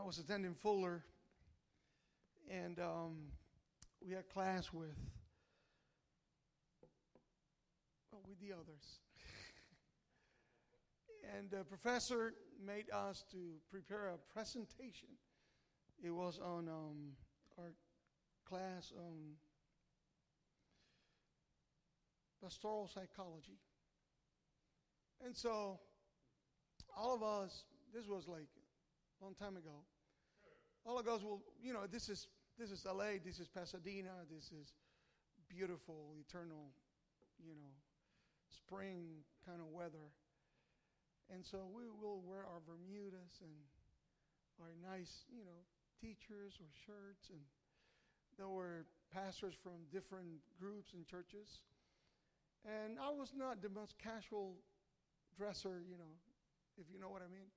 I was attending Fuller, and um, we had class with well, with the others. and the professor made us to prepare a presentation. It was on um, our class on pastoral psychology. And so, all of us, this was like a long time ago. All of us well, you know, this is this is LA, this is Pasadena, this is beautiful, eternal, you know, spring kind of weather. And so we will wear our Bermudas and our nice, you know, teachers or shirts. And there were pastors from different groups and churches. And I was not the most casual dresser, you know, if you know what I mean.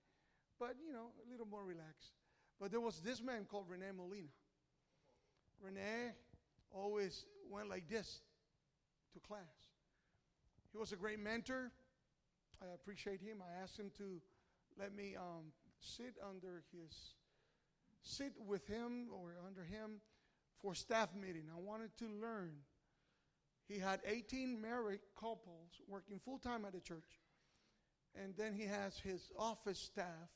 But, you know, a little more relaxed. But there was this man called Rene Molina. Rene always went like this to class. He was a great mentor. I appreciate him. I asked him to let me um, sit under his, sit with him or under him for staff meeting. I wanted to learn. He had 18 married couples working full time at the church. And then he has his office staff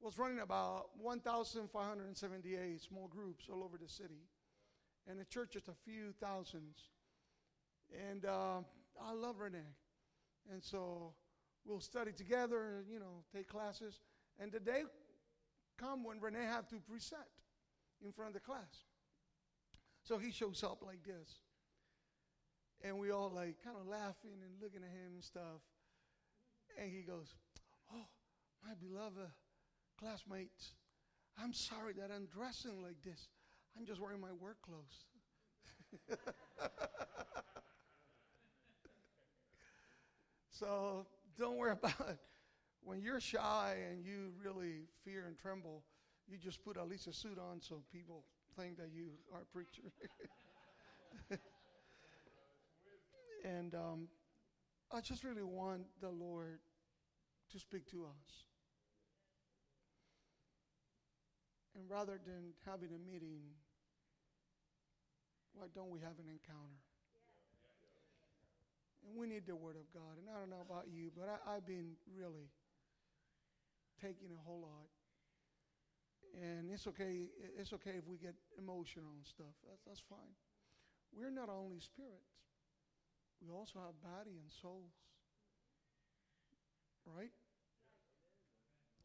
was running about 1,578 small groups all over the city. And the church just a few thousands. And uh, I love Rene. And so we'll study together, you know, take classes. And the day come when Rene have to present in front of the class. So he shows up like this. And we all like kind of laughing and looking at him and stuff. And he goes, Oh, my beloved classmates, I'm sorry that I'm dressing like this. I'm just wearing my work clothes. so don't worry about it. When you're shy and you really fear and tremble, you just put at least a suit on so people think that you are a preacher. and um, I just really want the Lord to speak to us. And rather than having a meeting, why don't we have an encounter? And we need the Word of God. And I don't know about you, but I, have been really taking a whole lot. And it's okay. It's okay if we get emotional and stuff. That's, that's fine. We're not only spirits. We also have body and souls. Right?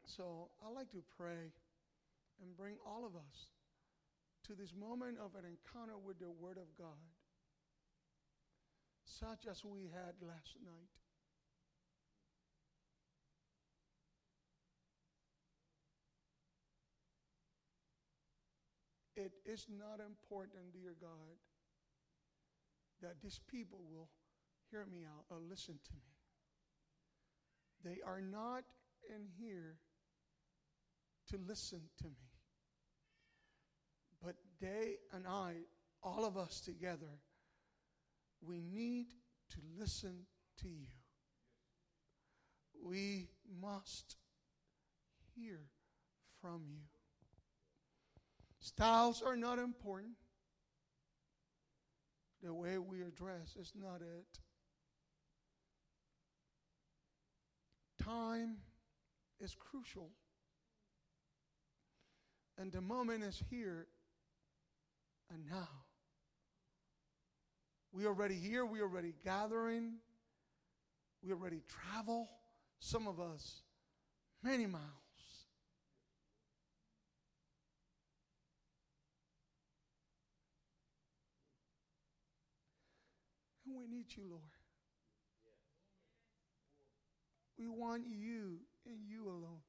So I like to pray and bring all of us to this moment of an encounter with the Word of God, such as we had last night. It is not important, dear God, that these people will hear me out or listen to me. They are not in here to listen to me. They and I, all of us together, we need to listen to you. We must hear from you. Styles are not important. The way we are dressed is not it. Time is crucial. And the moment is here and now. We already here. We are already gathering. We already travel. Some of us many miles. And we need you, Lord. We want you and you alone.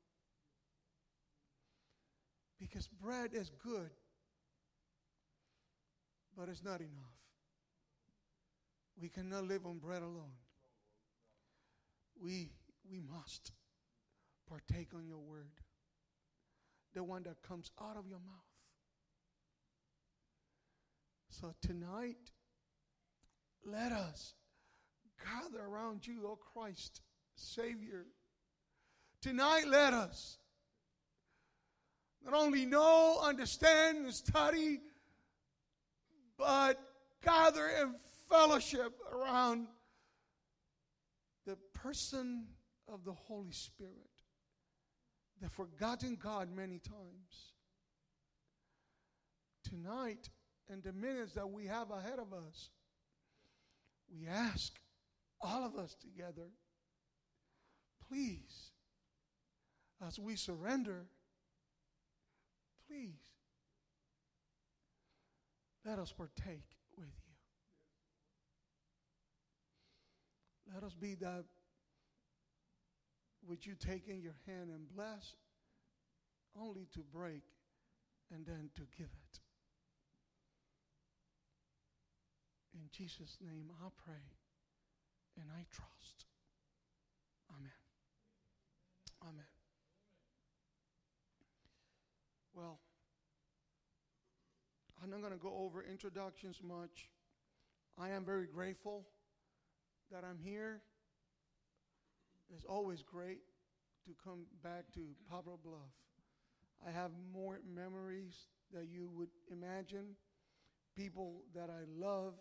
Because bread is good, but it's not enough. We cannot live on bread alone. We, we must partake on your word, the one that comes out of your mouth. So tonight, let us gather around you, O Christ, Savior. Tonight, let us not only know, understand, and study, but gather in fellowship around the person of the Holy Spirit, the forgotten God many times. Tonight, in the minutes that we have ahead of us, we ask all of us together, please, as we surrender, please let us partake with you. Let us be that which you take in your hand and bless, only to break and then to give it. In Jesus' name I pray and I trust. Amen. Amen. Well, I'm not going to go over introductions much. I am very grateful that I'm here. It's always great to come back to Poplar Bluff. I have more memories that you would imagine, people that I love,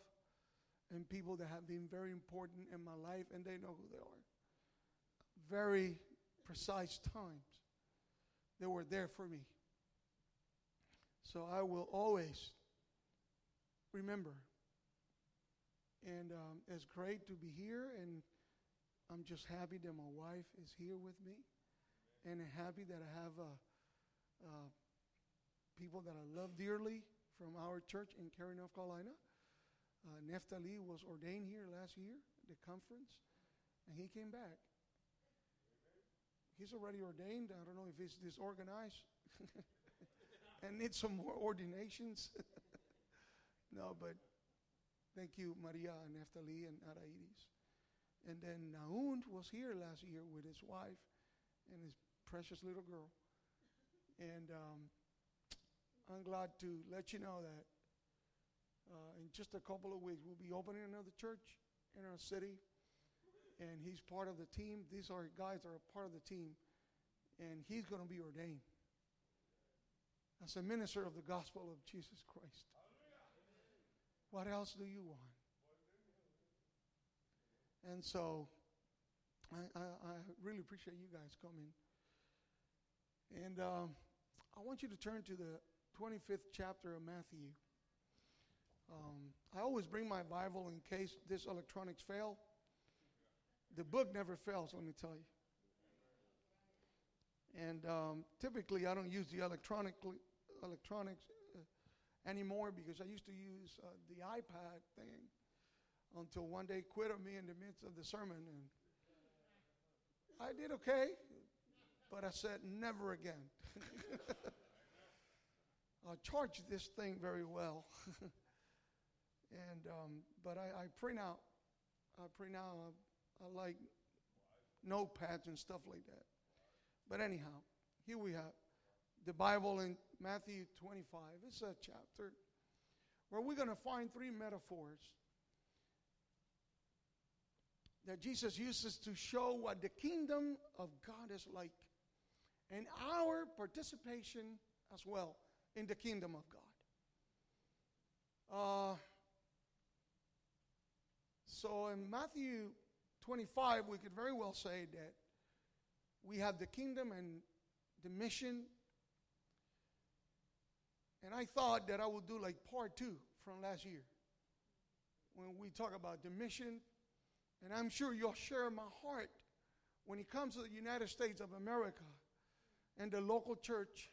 and people that have been very important in my life, and they know who they are. Very precise times. They were there for me. So I will always remember. And um, it's great to be here, and I'm just happy that my wife is here with me, and happy that I have uh, uh, people that I love dearly from our church in Cary, North Carolina. Uh, Neftali was ordained here last year, at the conference, and he came back. He's already ordained. I don't know if he's disorganized and needs some more ordinations. no, but thank you, Maria and Neftali and Araides. And then Naund was here last year with his wife and his precious little girl. And um, I'm glad to let you know that uh, in just a couple of weeks, we'll be opening another church in our city. And he's part of the team. These are guys that are part of the team. And he's going to be ordained as a minister of the gospel of Jesus Christ. What else do you want? And so I, I, I really appreciate you guys coming. And um, I want you to turn to the 25th chapter of Matthew. Um, I always bring my Bible in case this electronics fail. The book never fails, let me tell you. And um, typically, I don't use the electronic electronics uh, anymore because I used to use uh, the iPad thing until one day quit on me in the midst of the sermon, and I did okay, but I said never again. I charge this thing very well. And um, but I, I print out, I print out. I, I like notepads and stuff like that. But anyhow, here we have the Bible in Matthew 25. It's a chapter where we're going to find three metaphors that Jesus uses to show what the kingdom of God is like and our participation as well in the kingdom of God. Uh, so in Matthew 25, we could very well say that we have the kingdom and the mission. And I thought that I would do like part two from last year when we talk about the mission. And I'm sure you'll share my heart when it comes to the United States of America and the local church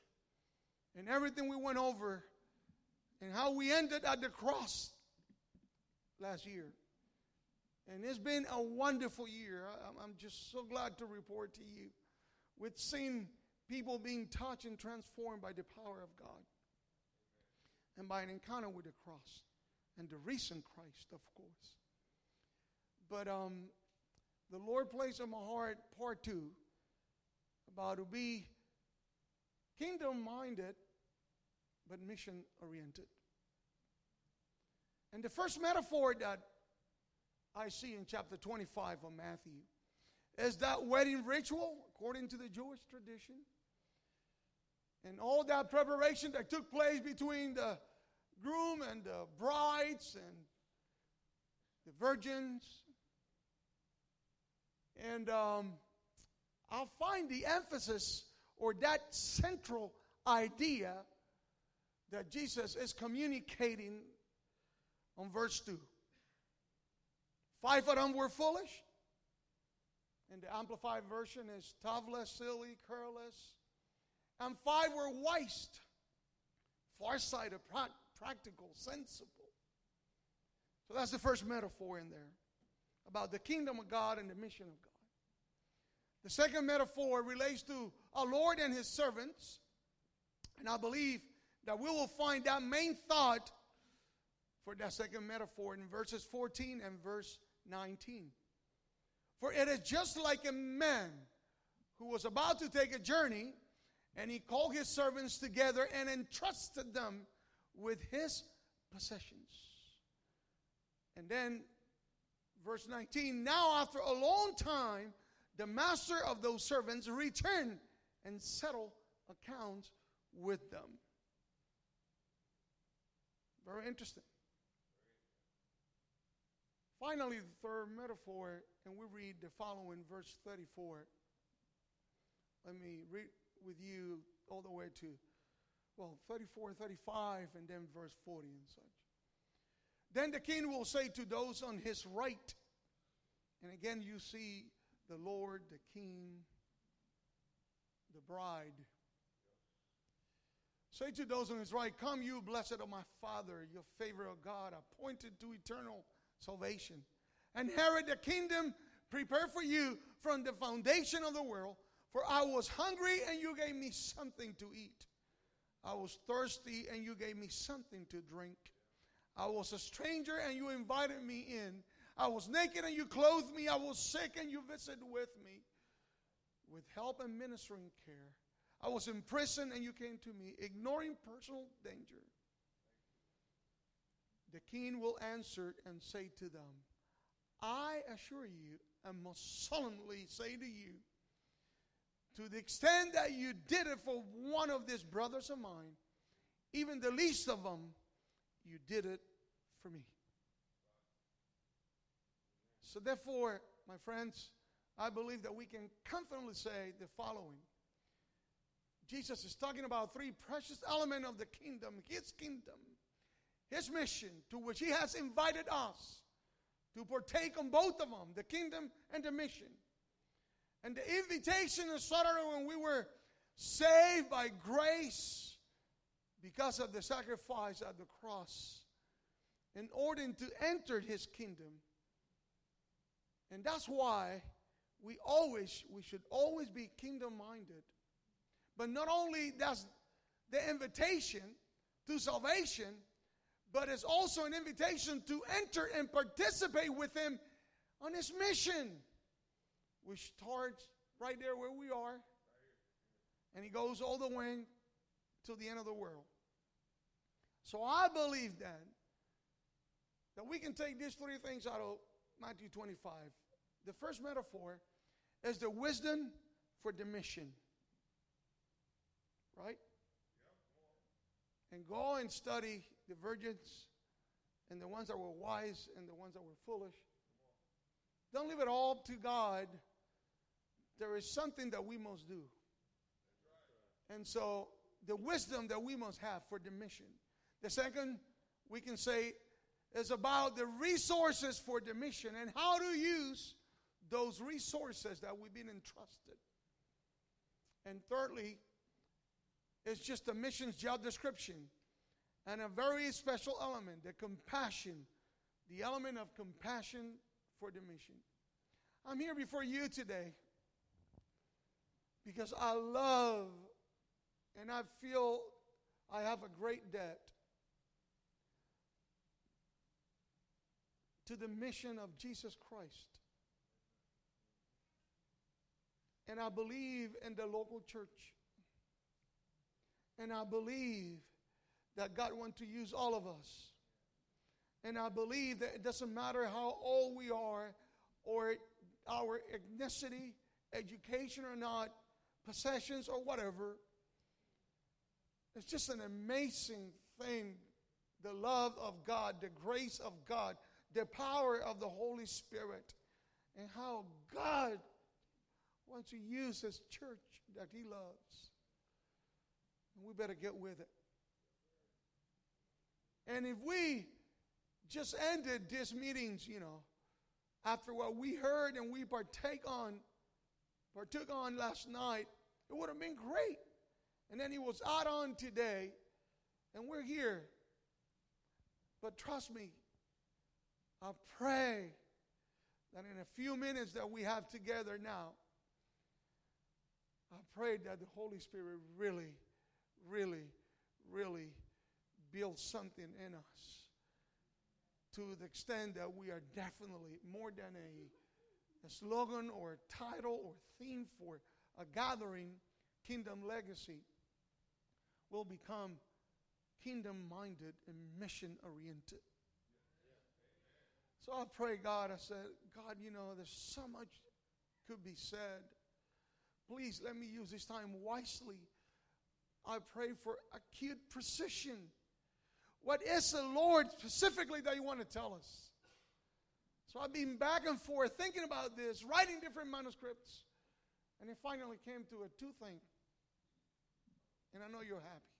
and everything we went over and how we ended at the cross last year. And it's been a wonderful year. I'm just so glad to report to you. We've seen people being touched and transformed by the power of God and by an encounter with the cross and the recent Christ, of course. But um, the Lord placed in my heart part two about to be kingdom minded but mission oriented. And the first metaphor that I see in chapter 25 of Matthew is that wedding ritual according to the Jewish tradition. and all that preparation that took place between the groom and the brides and the virgins. And um, I'll find the emphasis or that central idea that Jesus is communicating on verse 2. Five of them were foolish. And the Amplified Version is toothless, silly, careless. And five were wise, farsighted, practical, sensible. So that's the first metaphor in there about the kingdom of God and the mission of God. The second metaphor relates to our Lord and his servants. And I believe that we will find that main thought for that second metaphor in verses 14 and verse 19. For it is just like a man who was about to take a journey, and he called his servants together and entrusted them with his possessions. And then, verse 19 now, after a long time, the master of those servants returned and settled accounts with them. Very interesting. Finally, the third metaphor, and we read the following verse 34. Let me read with you all the way to, well, 34 and 35, and then verse 40 and such. Then the king will say to those on his right, and again you see the Lord, the king, the bride. Say to those on his right, Come, you blessed of my Father, your favor of God, appointed to eternal salvation. Inherit the kingdom prepared for you from the foundation of the world. For I was hungry and you gave me something to eat. I was thirsty and you gave me something to drink. I was a stranger and you invited me in. I was naked and you clothed me. I was sick and you visited with me. With help and ministering care. I was in prison and you came to me, ignoring personal danger. The king will answer and say to them, I assure you and most solemnly say to you, to the extent that you did it for one of these brothers of mine, even the least of them, you did it for me. So, therefore, my friends, I believe that we can confidently say the following Jesus is talking about three precious elements of the kingdom, his kingdom his mission to which he has invited us to partake on both of them the kingdom and the mission. And the invitation is started when we were saved by grace because of the sacrifice at the cross in order to enter his kingdom. And that's why we always we should always be kingdom minded. But not only that's the invitation to salvation, but it's also an invitation to enter and participate with Him on His mission, which starts right there where we are, and He goes all the way to the end of the world. So I believe that that we can take these three things out of Matthew 25. The first metaphor is the wisdom for the mission. Right? And go and study the virgins and the ones that were wise and the ones that were foolish. Don't leave it all to God. There is something that we must do. And so, the wisdom that we must have for the mission. The second, we can say, is about the resources for the mission and how to use those resources that we've been entrusted. And thirdly, it's just the mission's job description and a very special element, the compassion, the element of compassion for the mission. I'm here before you today because I love and I feel I have a great debt to the mission of Jesus Christ. And I believe in the local church. And I believe that God wants to use all of us. And I believe that it doesn't matter how old we are or our ethnicity, education or not, possessions or whatever, It's just an amazing thing the love of God, the grace of God, the power of the Holy Spirit, and how God wants to use His church that He loves. And we better get with it. And if we just ended these meetings, you know, after what we heard and we partake on, partook on last night, it would have been great. And then he was out on today, and we're here. But trust me, I pray that in a few minutes that we have together now, I pray that the Holy Spirit really, really, really builds something in us to the extent that we are definitely more than a, a slogan or a title or theme for a gathering, Kingdom Legacy, will become kingdom minded and mission oriented. So I pray, God, I said, God, you know, there's so much could be said. Please let me use this time wisely. I pray for acute precision. What is the Lord specifically that you want to tell us? So I've been back and forth thinking about this, writing different manuscripts, and it finally came to a two thing. And I know you're happy.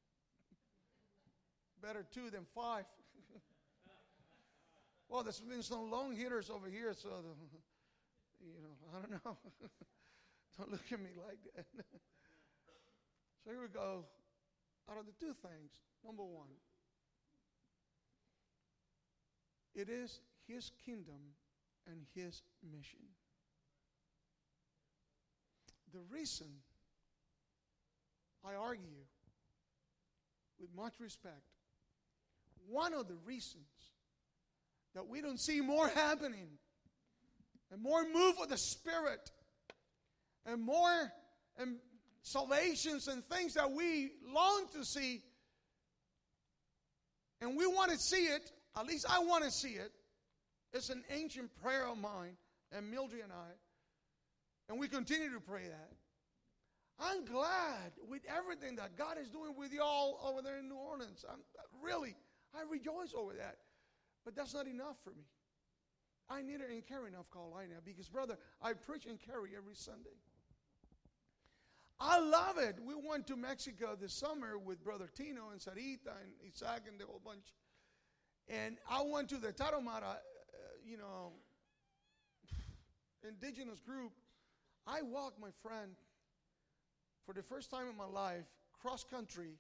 Better two than five. well, there's been some long hitters over here, so the, you know, I don't know. don't look at me like that. so here we go. Out of the two things, number one, it is His kingdom and His mission. The reason I argue with much respect one of the reasons that we don't see more happening and more move of the Spirit and more and salvations and things that we long to see and we want to see it, at least I want to see it. It's an ancient prayer of mine and Mildred and I, and we continue to pray that. I'm glad with everything that God is doing with y'all over there in New Orleans. I'm really, I rejoice over that. But that's not enough for me. I need it in Cary, North Carolina, because, brother, I preach in Cary every Sunday. I love it. We went to Mexico this summer with Brother Tino and Sarita and Isaac and the whole bunch. And I went to the Tarahumara, uh, you know, indigenous group. I walked, my friend, for the first time in my life, cross country,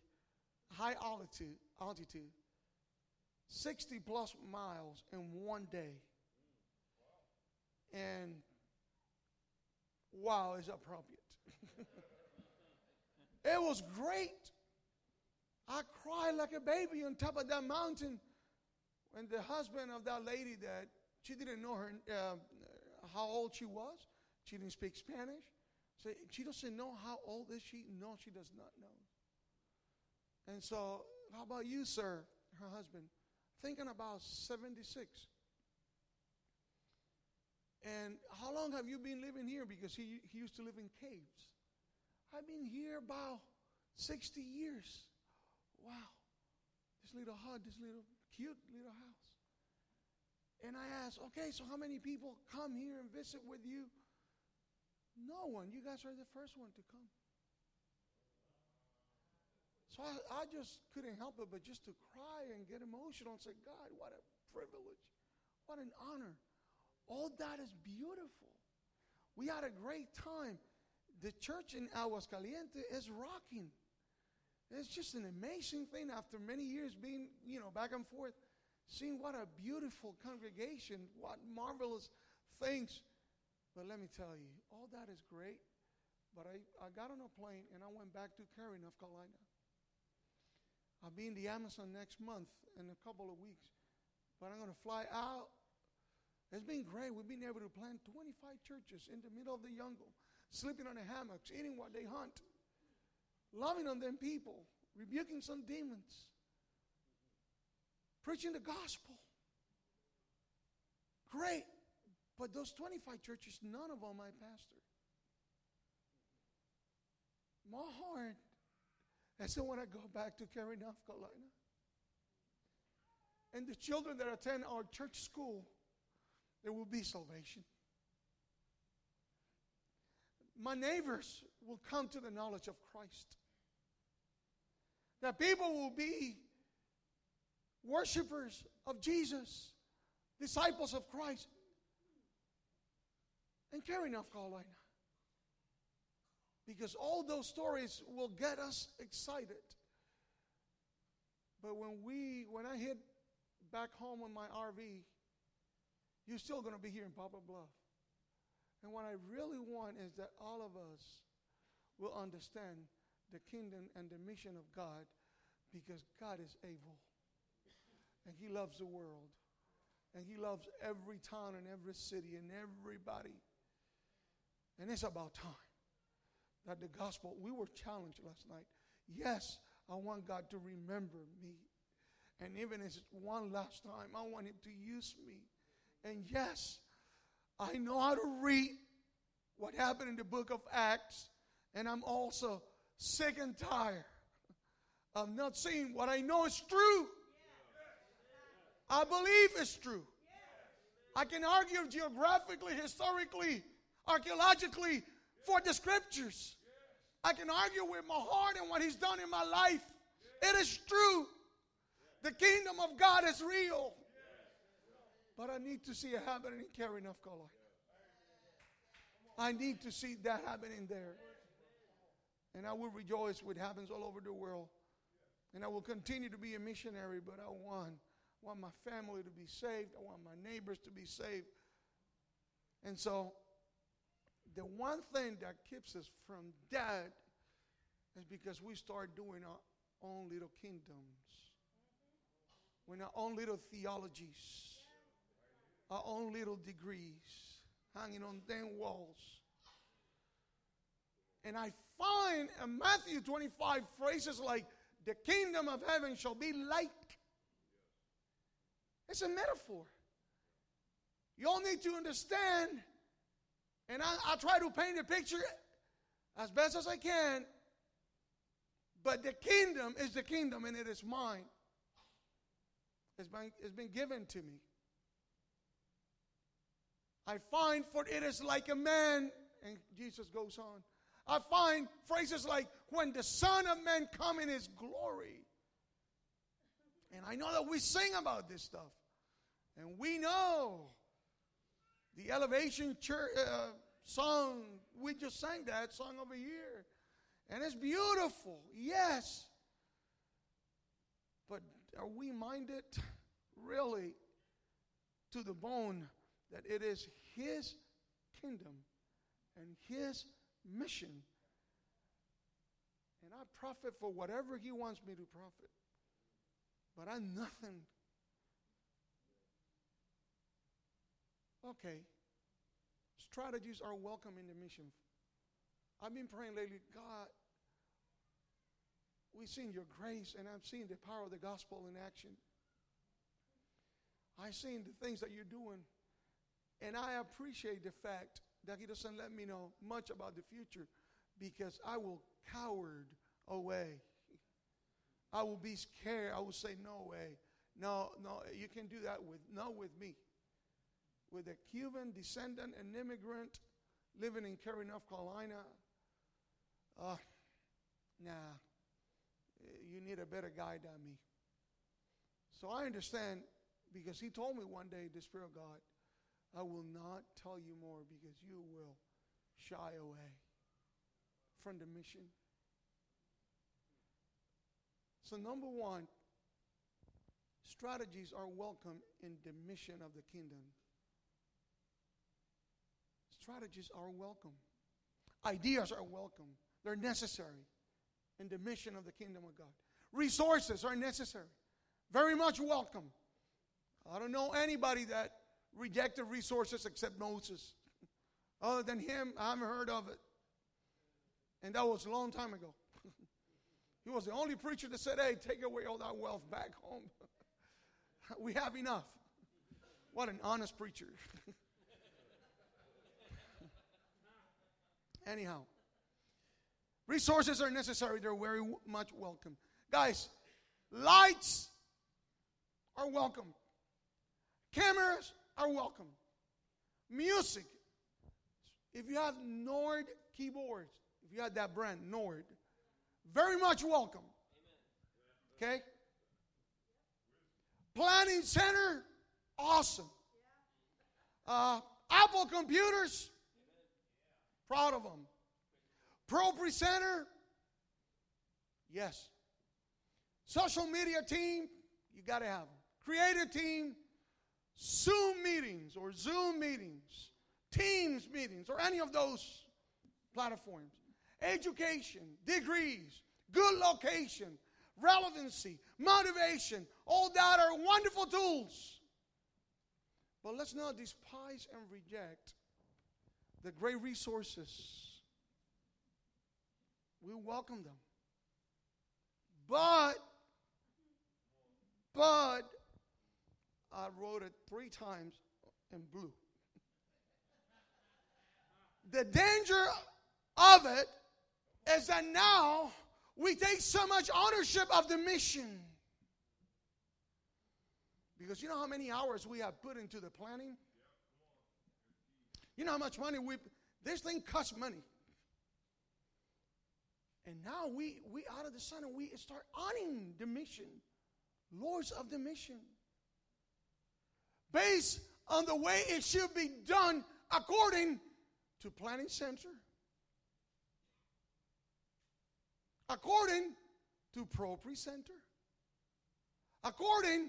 high altitude, altitude, 60 plus miles in one day. And wow, is appropriate. it was great. I cried like a baby on top of that mountain when the husband of that lady that she didn't know her uh, how old she was. She didn't speak Spanish. So she doesn't know how old is she? No, she does not know. And so, how about you, sir, her husband? thinking about 76. And how long have you been living here? Because he, he used to live in caves. I've been here about 60 years. Wow. This little hut, this little cute little house. And I asked, okay, so how many people come here and visit with you? No one. You guys are the first one to come. So I, I just couldn't help it but just to cry and get emotional and say, God, what a privilege. What an honor. All that is beautiful. We had a great time. The church in Aguascalientes is rocking. It's just an amazing thing after many years being, you know, back and forth, seeing what a beautiful congregation, what marvelous things. But let me tell you, all that is great. But I, I got on a plane and I went back to Cary, North Carolina. I'll be in the Amazon next month in a couple of weeks. But I'm going to fly out. It's been great. We've been able to plant 25 churches in the middle of the jungle, sleeping on the hammocks, eating what they hunt, loving on them people, rebuking some demons, preaching the gospel. Great. But those 25 churches, none of them my pastor. My heart I said, when I go back to Cary, North Carolina, and the children that attend our church school, there will be salvation. My neighbors will come to the knowledge of Christ. That people will be worshipers of Jesus, disciples of Christ, and Cary, North Carolina. Because all those stories will get us excited. But when we when I hit back home on my RV, you're still going to be here in Poplar Bluff. And what I really want is that all of us will understand the kingdom and the mission of God because God is able. And He loves the world. And He loves every town and every city and everybody. And it's about time that the gospel, we were challenged last night. Yes, I want God to remember me. And even if it's one last time, I want Him to use me. And yes, I know how to read what happened in the book of Acts, and I'm also sick and tired of not seeing what I know is true. I believe it's true. I can argue geographically, historically, archaeologically for the scriptures. I can argue with my heart and what He's done in my life. It is true. The kingdom of God is real. But I need to see it happening in Cary, North Carolina. I need to see that happening there. And I will rejoice what happens all over the world. And I will continue to be a missionary, but I want, want my family to be saved. I want my neighbors to be saved. And so, the one thing that keeps us from that is because we start doing our own little kingdoms, with our own little theologies our own little degrees hanging on them walls. And I find in Matthew 25 phrases like, the kingdom of heaven shall be like. It's a metaphor. You all need to understand, and I, I try to paint a picture as best as I can, but the kingdom is the kingdom and it is mine. It's been, it's been given to me. I find, for it is like a man, and Jesus goes on. I find phrases like, when the Son of Man come in his glory. And I know that we sing about this stuff. And we know the elevation church, uh, song, we just sang that song over here. And it's beautiful, yes. But are we minded really to the bone that it is His kingdom and His mission. And I profit for whatever He wants me to profit. But I'm nothing. Okay. Strategies are welcome in the mission. I've been praying lately, God, we've seen your grace and I've seen the power of the gospel in action. I've seen the things that you're doing and I appreciate the fact that he doesn't let me know much about the future because I will coward away. I will be scared. I will say, no way. No, no, you can do that with, not with me. With a Cuban descendant, an immigrant living in Cary, North Carolina, uh, nah, you need a better guy than me. So I understand because he told me one day, the Spirit of God, I will not tell you more because you will shy away from the mission. So, number one, strategies are welcome in the mission of the kingdom. Strategies are welcome. Ideas are welcome. They're necessary in the mission of the kingdom of God. Resources are necessary. Very much welcome. I don't know anybody that rejected resources except Moses. Other than him, I haven't heard of it. And that was a long time ago. he was the only preacher that said, hey, take away all that wealth back home. we have enough. What an honest preacher. Anyhow, Resources are necessary, they're very much welcome. Guys, lights are welcome, cameras are welcome, music. If you have Nord keyboards, if you have that brand, Nord, very much welcome. Okay? Planning Center, awesome. Uh, Apple computers, proud of them. Pro Presenter, yes. Social media team, you got to have them. Creative team, Zoom meetings or Zoom meetings, Teams meetings, or any of those platforms. Education, degrees, good location, relevancy, motivation, all that are wonderful tools. But let's not despise and reject the great resources. We welcome them. But, but, I wrote it three times in blue. The danger of it is that now we take so much ownership of the mission. Because you know how many hours we have put into the planning? You know how much money we this thing costs money. And now we we out of the sun and we start owning the mission. Lords of the mission. Based on the way it should be done according to planning center. According to Pro Presenter. According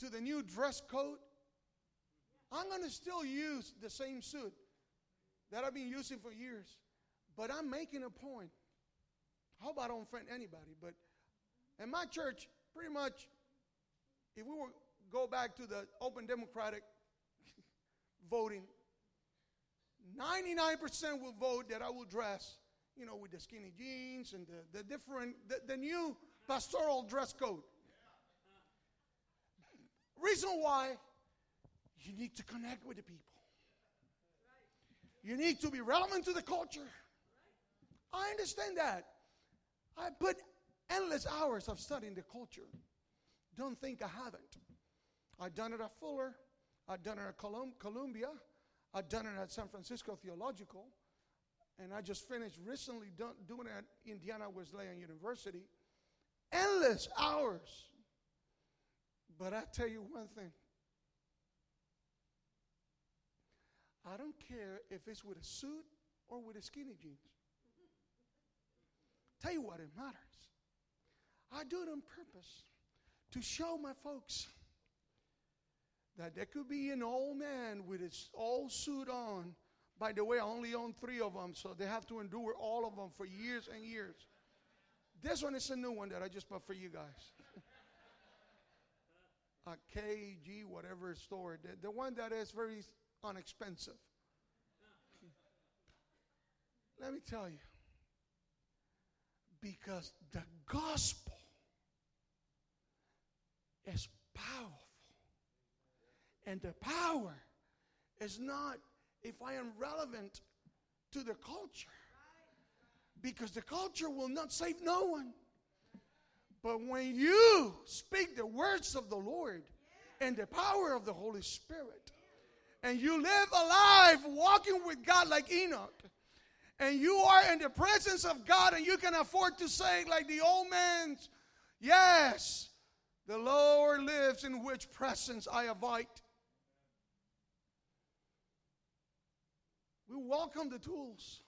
to the new dress code, I'm going to still use the same suit that I've been using for years. But I'm making a point. I hope I don't offend anybody, but in my church, pretty much, if we were go back to the open democratic voting, 99% will vote that I will dress, you know, with the skinny jeans and the, the different, the, the new pastoral dress code. Reason why you need to connect with the people. You need to be relevant to the culture. I understand that. I put endless hours of studying the culture. Don't think I haven't. I've done it at Fuller. I've done it at Columbia. I've done it at San Francisco Theological. And I just finished recently doing it at Indiana Wesleyan University. Endless hours. But I tell you one thing I don't care if it's with a suit or with a skinny jeans. Tell you what, it matters. I do it on purpose to show my folks that there could be an old man with his old suit on. By the way, I only own three of them, so they have to endure all of them for years and years. This one is a new one that I just bought for you guys. a KG, whatever store. The, the one that is very unexpensive. Let me tell you. Because the gospel is powerful. And the power is not if I am relevant to the culture. Because the culture will not save no one. But when you speak the words of the Lord and the power of the Holy Spirit, and you live a life walking with God like Enoch, and you are in the presence of God, and you can afford to say, like the old man, Yes, the Lord lives in which presence I abide. We welcome the tools,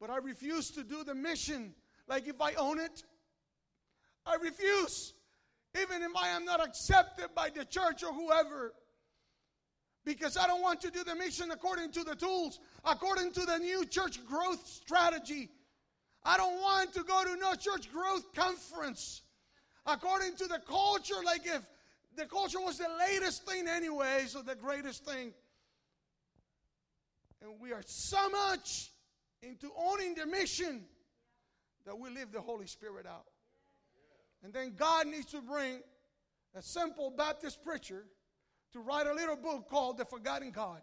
but I refuse to do the mission like if I own it. I refuse, even if I am not accepted by the church or whoever, because I don't want to do the mission according to the tools, according to the new church growth strategy. I don't want to go to no church growth conference according to the culture, like if the culture was the latest thing anyway, so the greatest thing. And we are so much into owning the mission that we leave the Holy Spirit out. And then God needs to bring a simple Baptist preacher to write a little book called The Forgotten God.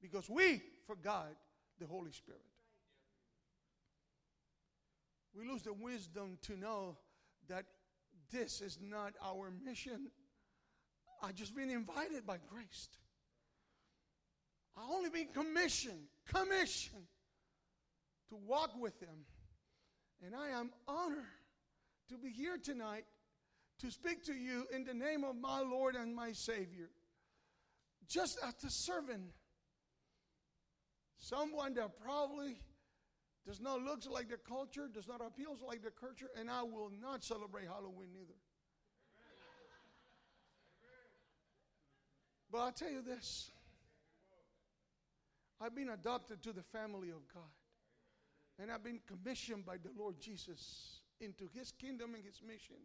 Because we forgot the Holy Spirit. we lose the wisdom to know that this is not our mission. I've just been invited by grace. I only been commissioned, commissioned to walk with Him. And I am honored to be here tonight to speak to you in the name of my Lord and my Savior. Just as a servant, someone that probably does not look like the culture, does not appeal like the culture, and I will not celebrate Halloween either. But I'll tell you this I've been adopted to the family of God. And I've been commissioned by the Lord Jesus into his kingdom and his mission.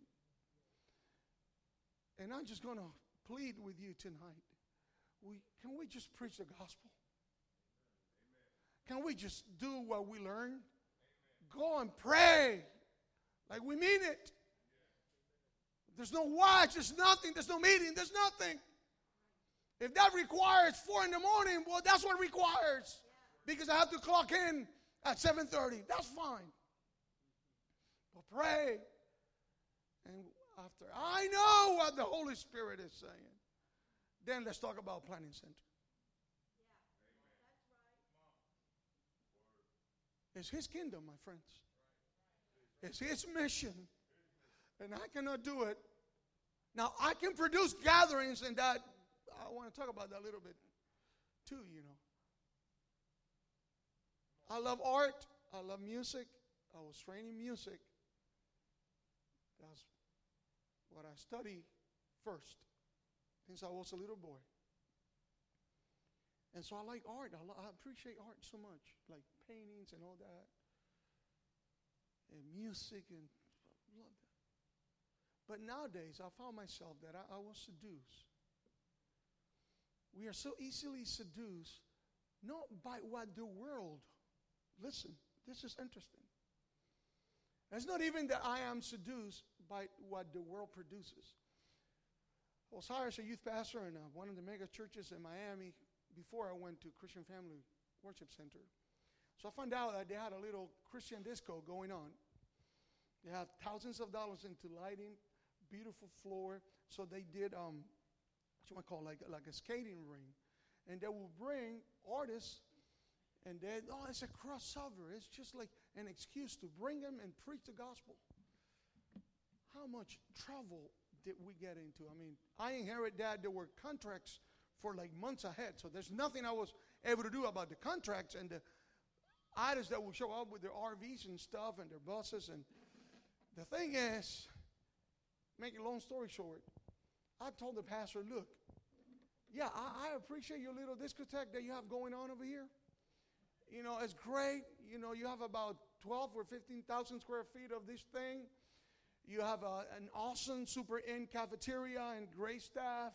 And I'm just going to plead with you tonight. We, can we just preach the gospel? Can we just do what we learn? Go and pray like we mean it. There's no watch, there's nothing, there's no meeting, there's nothing. If that requires four in the morning, well, that's what requires. Because I have to clock in at 7:30. That's fine. But pray. And after I know what the Holy Spirit is saying, then let's talk about planning center. It's his kingdom, my friends. It's his mission. And I cannot do it. Now, I can produce gatherings, and that, I want to talk about that a little bit too, you know. I love art. I love music. I was training music. That's what I studied first since I was a little boy. And so I like art. I, lo- I appreciate art so much, like paintings and all that, and music, and I love that. But nowadays, I found myself that I, I was seduced. We are so easily seduced, not by what the world Listen, this is interesting. It's not even that I am seduced by what the world produces. I was hired as a youth pastor in uh, one of the mega churches in Miami before I went to Christian Family Worship Center. So I found out that they had a little Christian disco going on. They had thousands of dollars into lighting, beautiful floor. So they did um, what you might call like like a skating ring, and they will bring artists and they oh, it's a crossover. It's just like an excuse to bring them and preach the gospel. How much trouble did we get into? I mean, I inherited that. There were contracts for like months ahead. So there's nothing I was able to do about the contracts and the artists that would show up with their RVs and stuff and their buses. And the thing is, make a long story short, I told the pastor, look, yeah, I, I appreciate your little discotheque that you have going on over here you know, it's great. You know, you have about 12 or 15,000 square feet of this thing. You have a, an awesome super in cafeteria and great staff.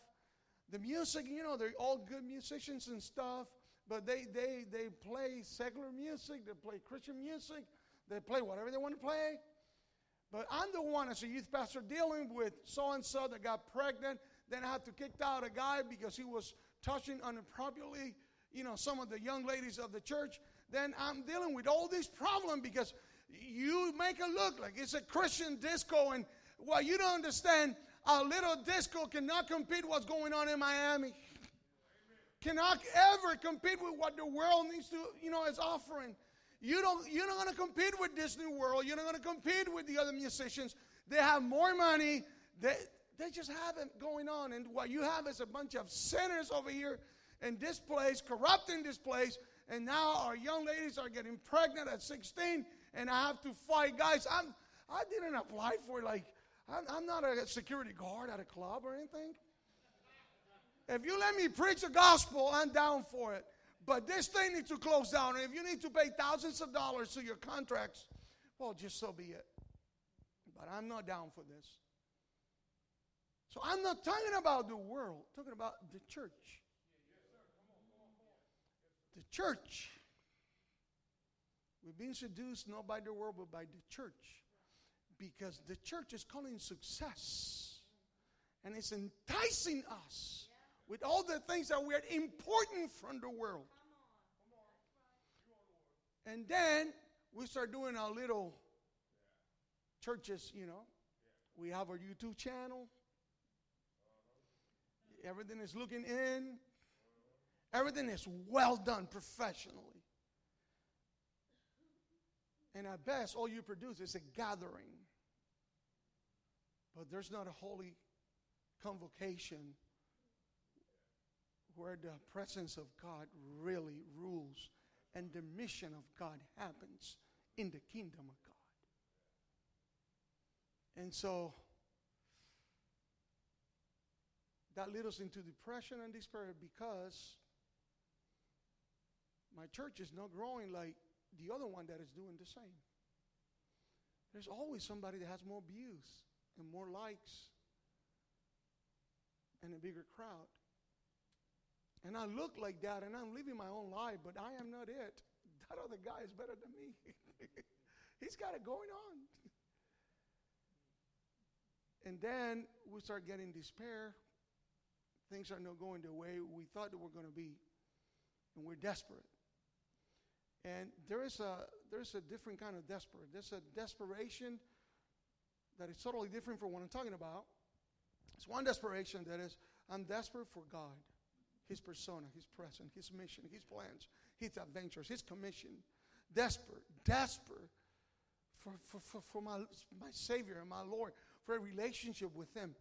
The music, you know, they're all good musicians and stuff, but they, they, they play secular music, they play Christian music, they play whatever they want to play. But I'm the one as a youth pastor dealing with so and so that got pregnant. Then I had to kick out a guy because he was touching inappropriately you know, some of the young ladies of the church, then I'm dealing with all these problems because you make it look like it's a Christian disco, and well, you don't understand, a little disco cannot compete what's going on in Miami. Cannot ever compete with what the world needs to, you know, is offering. You don't, you're not going to compete with Disney World. You're not going to compete with the other musicians. They have more money. They, they just have it going on. And what you have is a bunch of sinners over here in this place, corrupting this place, and now our young ladies are getting pregnant at 16, and I have to fight. Guys, I'm, I didn't apply for like, I'm, I'm not a security guard at a club or anything. If you let me preach the gospel, I'm down for it. But this thing needs to close down. And if you need to pay thousands of dollars to your contracts, well, just so be it. But I'm not down for this. So I'm not talking about the world, I'm talking about the church the church. We're being seduced not by the world, but by the church. Because the church is calling success. And it's enticing us with all the things that we are important from the world. And then we start doing our little churches, you know, we have our YouTube channel. Everything is looking in. Everything is well done professionally. And at best, all you produce is a gathering. But there's not a holy convocation where the presence of God really rules and the mission of God happens in the kingdom of God. And so that leads us into depression and despair because my church is not growing like the other one that is doing the same. There's always somebody that has more views and more likes and a bigger crowd. And I look like that and I'm living my own life, but I am not it. That other guy is better than me. He's got it going on. and then we start getting despair. Things are not going the way we thought they were going to be. And we're desperate. And there is a there's a different kind of desperate. There's a desperation that is totally different from what I'm talking about. It's one desperation that is I'm desperate for God, His persona, His presence, His mission, His plans, His adventures, His commission. Desperate, desperate for, for, for, for my, my Savior and my Lord, for a relationship with Him.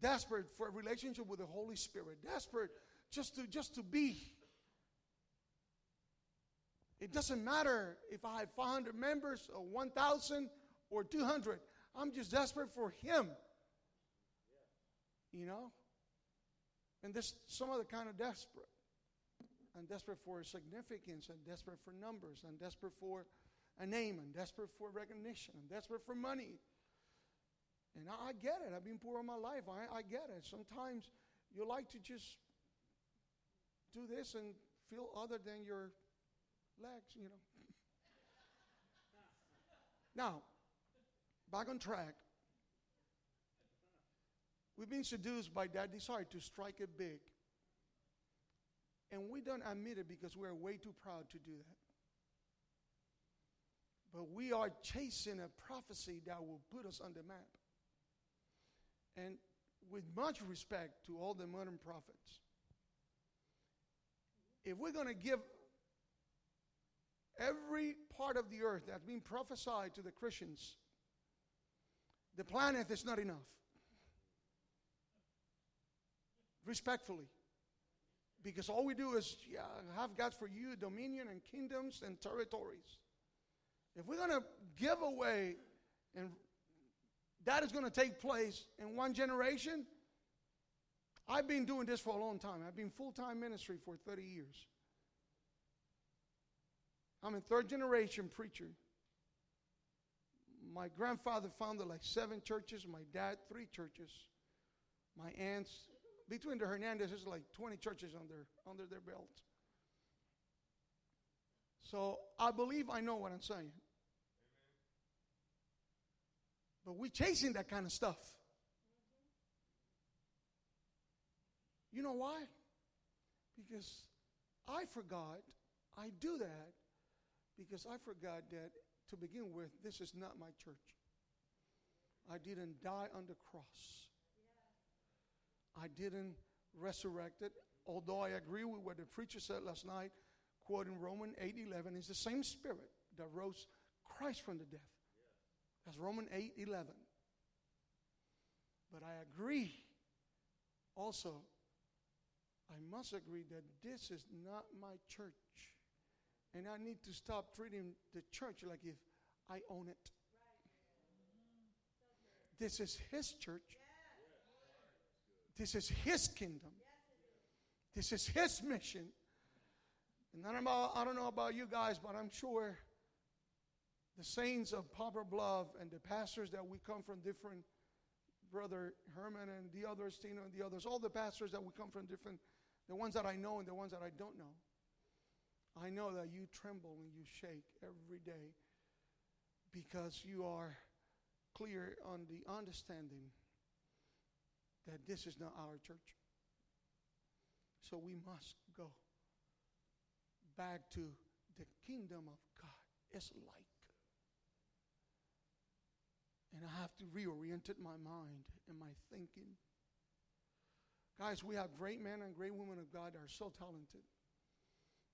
Desperate for a relationship with the Holy Spirit. Desperate just to just to be it doesn't matter if I have 500 members or 1,000 or 200. I'm just desperate for Him. You know? And this some other kind of desperate. I'm desperate for significance. I'm desperate for numbers. I'm desperate for a name. I'm desperate for recognition. I'm desperate for money. And I, I get it. I've been poor all my life. I, I get it. Sometimes you like to just do this and feel other than your legs, you know. now, back on track. We've been seduced by that desire to strike it big. And we don't admit it because we're way too proud to do that. But we are chasing a prophecy that will put us on the map. And with much respect to all the modern prophets, if we're going to give every part of the earth that's been prophesied to the Christians, the planet is not enough. Respectfully. Because all we do is yeah, have God for you dominion and kingdoms and territories. If we're going to give away, and that is going to take place in one generation, I've been doing this for a long time. I've been full time ministry for 30 years. I'm a third generation preacher. My grandfather founded like seven churches, my dad, three churches. My aunts, between the Hernandezes, like 20 churches under, under their belt. So I believe I know what I'm saying. But we're chasing that kind of stuff. You know why? Because I forgot I do that because I forgot that to begin with, this is not my church. I didn't die on the cross. I didn't resurrect it. Although I agree with what the preacher said last night, quoting Romans 8 11, it's the same spirit that rose Christ from the death. That's Romans 8 11. But I agree also, I must agree that this is not my church. And I need to stop treating the church like if I own it. This is His church. This is His kingdom. This is His mission. And I don't, know, I don't know about you guys, but I'm sure the saints of Poplar Bluff and the pastors that we come from different, Brother Herman and the others, Tino and the others, all the pastors that we come from different, the ones that I know and the ones that I don't know. I know that you tremble and you shake every day because you are clear on the understanding that this is not our church. So we must go back to the kingdom of God. It's like and I have to reorient my mind and my thinking. Guys, we have great men and great women of God that are so talented.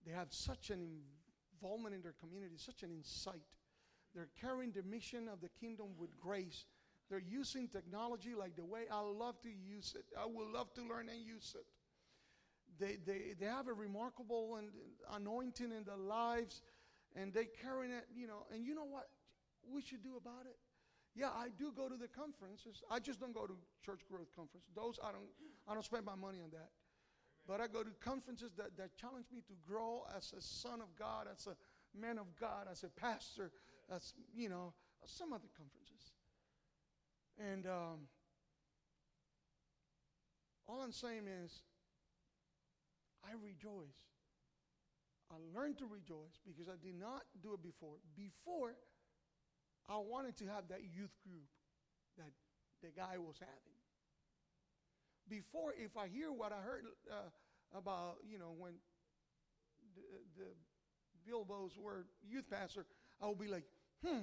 They have such an involvement in their community, such an insight. They're carrying the mission of the kingdom with grace. They're using technology like the way I love to use it. I would love to learn and use it. They, they, they have a remarkable and anointing in their lives, and they carry it, you know. And you know what we should do about it? Yeah, I do go to the conferences. I just don't go to church growth conference. Those I don't I don't spend my money on that. But I go to conferences that, that challenge me to grow as a son of God, as a man of God, as a pastor, as you know, some other conferences. And um, all I'm saying is, I rejoice. I learned to rejoice because I did not do it before. Before, I wanted to have that youth group that the guy was having. Before, if I hear what I heard uh, about, you know, when the, the Bilbo's were youth pastor, I will be like, hmm,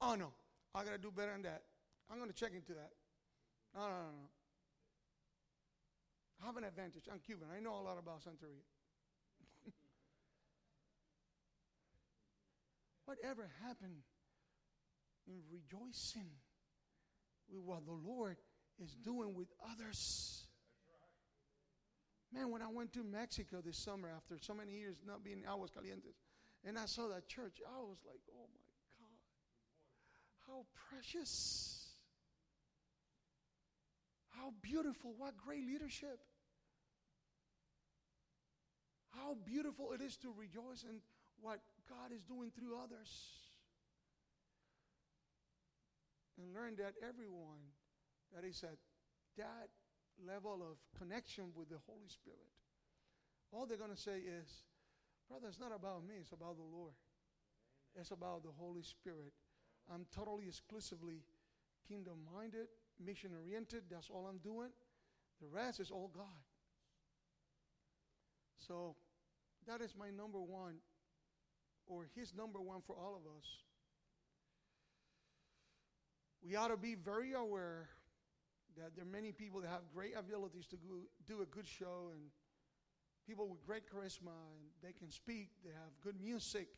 oh no, I got to do better than that. I'm going to check into that. No, no, no, no. I have an advantage. I'm Cuban. I know a lot about Santeria. Whatever happened in rejoicing with what the Lord is doing with others? Man, when I went to Mexico this summer after so many years not being Aguascalientes, and I saw that church, I was like, oh my God, how precious. How beautiful. What great leadership. How beautiful it is to rejoice in what God is doing through others. And learn that everyone that is at that level of connection with the Holy Spirit, all they're going to say is, Brother, it's not about me, it's about the Lord. It's about the Holy Spirit. I'm totally exclusively kingdom minded, mission oriented. That's all I'm doing. The rest is all God. So that is my number one, or his number one for all of us. We ought to be very aware that there are many people that have great abilities to go, do a good show and people with great charisma and they can speak, they have good music.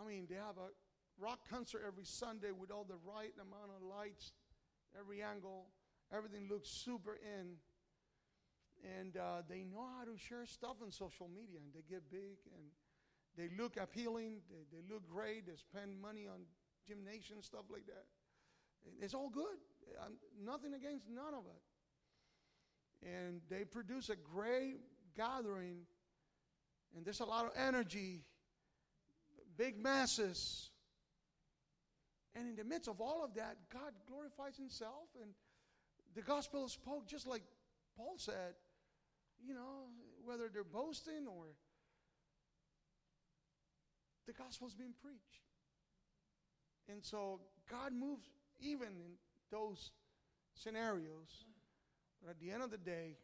I mean, they have a rock concert every Sunday with all the right amount of lights, every angle. Everything looks super in. And uh, they know how to share stuff on social media, and they get big, and they look appealing, they, they look great, they spend money on gymnasium, stuff like that. It's all good. I'm, nothing against none of it. And they produce a great gathering, and there's a lot of energy, big masses. And in the midst of all of that, God glorifies Himself, and the gospel spoke just like Paul said. You know, whether they're boasting or the gospel's being preached. And so God moves even in those scenarios. But at the end of the day,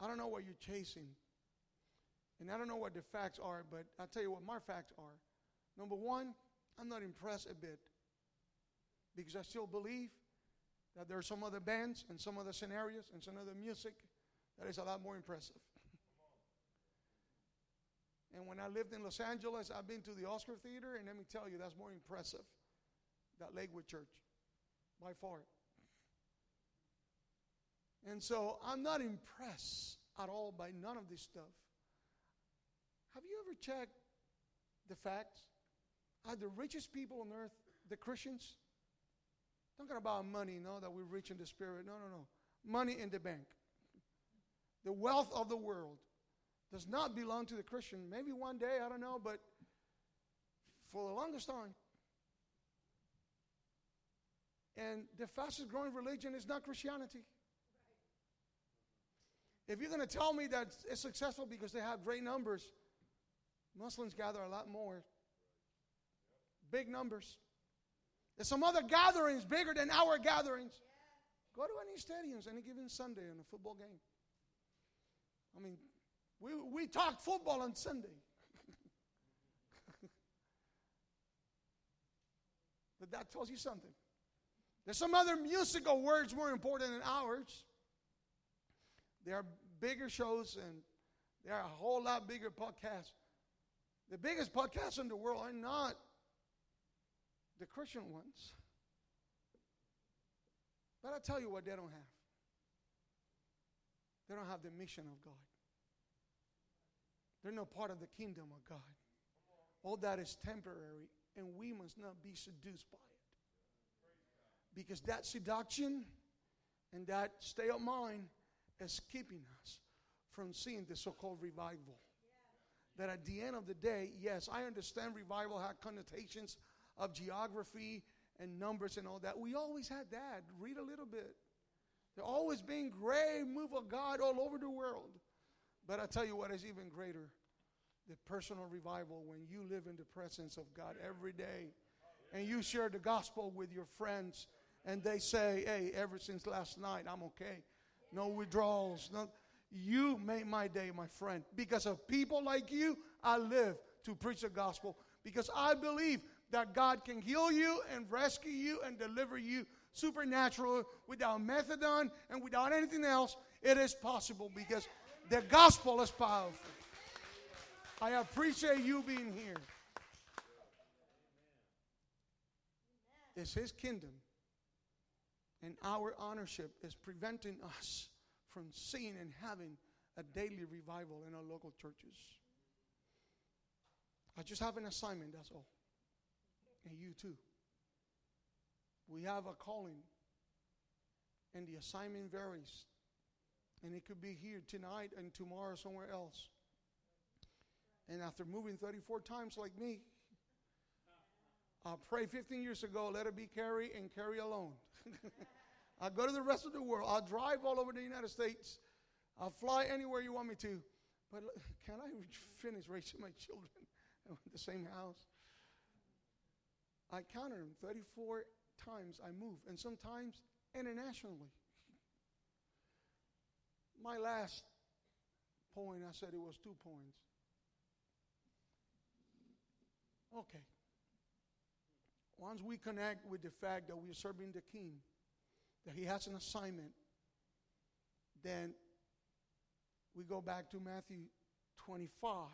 I don't know what you're chasing. And I don't know what the facts are, but I'll tell you what my facts are. Number one, I'm not impressed a bit because I still believe that there are some other bands and some other scenarios and some other music that is a lot more impressive. and when I lived in Los Angeles, I've been to the Oscar Theater, and let me tell you, that's more impressive, that Lakewood Church, by far. And so I'm not impressed at all by none of this stuff. Have you ever checked the facts? Are the richest people on earth the Christians? Talking about money, no, that we're rich in the spirit. No, no, no. Money in the bank. The wealth of the world does not belong to the Christian. Maybe one day, I don't know, but for the longest time. And the fastest growing religion is not Christianity. If you're going to tell me that it's successful because they have great numbers, Muslims gather a lot more. Big numbers. There's some other gatherings bigger than our gatherings. Go to any stadiums any given Sunday in a football game. I mean, we, we talk football on Sunday. But that tells you something. There's some other musical words more important than ours. There are bigger shows and there are a whole lot bigger podcasts. The biggest podcasts in the world are not the Christian ones. But I tell you what, they don't have. They don't have the mission of God. They're no part of the kingdom of God. All that is temporary, and we must not be seduced by it. Because that seduction and that state of mind is keeping us from seeing the so called revival. That at the end of the day, yes, I understand revival had connotations of geography and numbers and all that. We always had that. Read a little bit. There always been great move of God all over the world. But I tell you what is even greater the personal revival when you live in the presence of God every day and you share the gospel with your friends and they say, hey, ever since last night, I'm okay. No withdrawals. No. You made my day, my friend. Because of people like you, I live to preach the gospel. Because I believe that God can heal you and rescue you and deliver you supernaturally without methadone and without anything else. It is possible because the gospel is powerful. I appreciate you being here. It's His kingdom, and our ownership is preventing us from seeing and having a daily revival in our local churches. I just have an assignment, that's all. And you too. We have a calling, and the assignment varies. And it could be here tonight and tomorrow somewhere else. And after moving 34 times like me, I prayed 15 years ago, let it be carry and carry alone. I'll go to the rest of the world. I'll drive all over the United States. I'll fly anywhere you want me to. But can I finish raising my children in the same house? I counted them 34 times I move, and sometimes internationally. My last point, I said it was two points. Okay. Once we connect with the fact that we are serving the King, that He has an assignment, then we go back to Matthew 25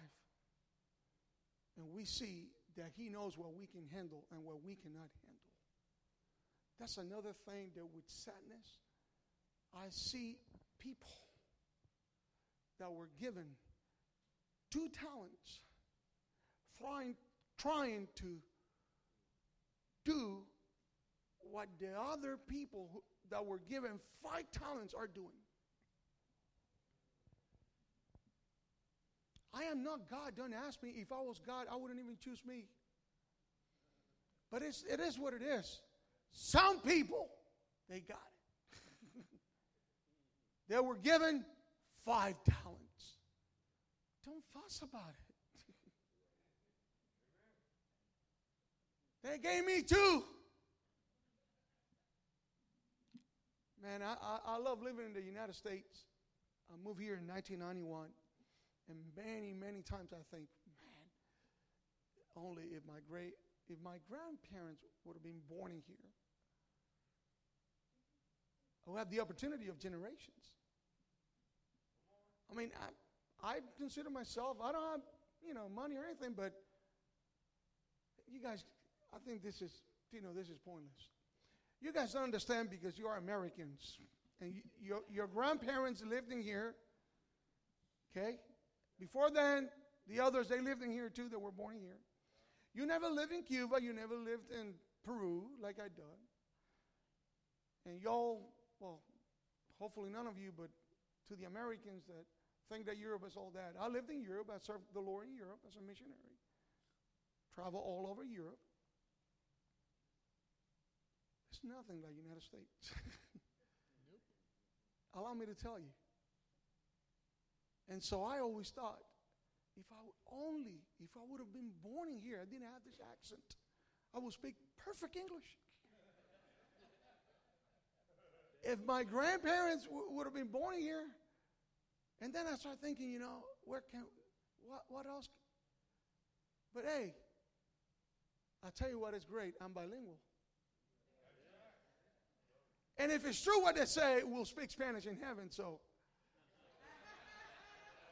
and we see that He knows what we can handle and what we cannot handle. That's another thing that with sadness, I see people that were given two talents trying, trying to do what the other people who, that were given five talents are doing. I am not God. Don't ask me. If I was God, I wouldn't even choose me. But it's, it is what it is. Some people, they got it. they were given five talents. Don't fuss about it. They gave me two. Man, I, I, I, love living in the United States. I moved here in 1991, and many, many times I think, man, only if my great, if my grandparents would have been born in here, who have the opportunity of generations. I mean, I, I consider myself, I don't have, you know, money or anything, but you guys, I think this is, you know, this is pointless. You guys don't understand because you are Americans. And you, your, your grandparents lived in here, okay? Before then, the others, they lived in here too that were born here. You never lived in Cuba, you never lived in Peru like I did. And y'all well, hopefully none of you, but to the Americans that think that Europe is all that. I lived in Europe. I served the Lord in Europe as a missionary. Travel all over Europe. Nothing like United States. nope. Allow me to tell you. And so I always thought, if I would only, if I would have been born in here, I didn't have this accent, I would speak perfect English if my grandparents w- would have been born in here, and then I start thinking, you know, where can, what, what else? But hey, I tell you what is great. I'm bilingual. And if it's true what they say, we'll speak Spanish in heaven. So,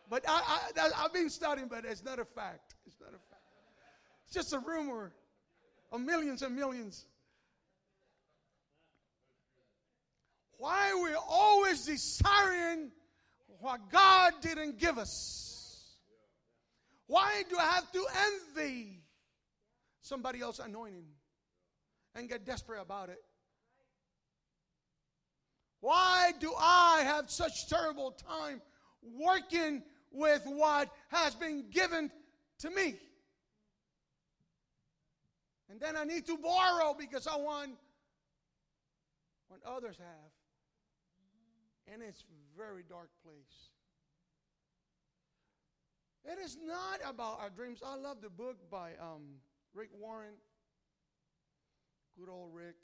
but I, I, I've been studying, but it's not a fact. It's not a fact. It's just a rumor of millions and millions. Why are we always desiring what God didn't give us? Why do I have to envy somebody else anointing and get desperate about it? Why do I have such terrible time working with what has been given to me? And then I need to borrow because I want what others have. And it's very dark place. It is not about our dreams. I love the book by um, Rick Warren. Good old Rick.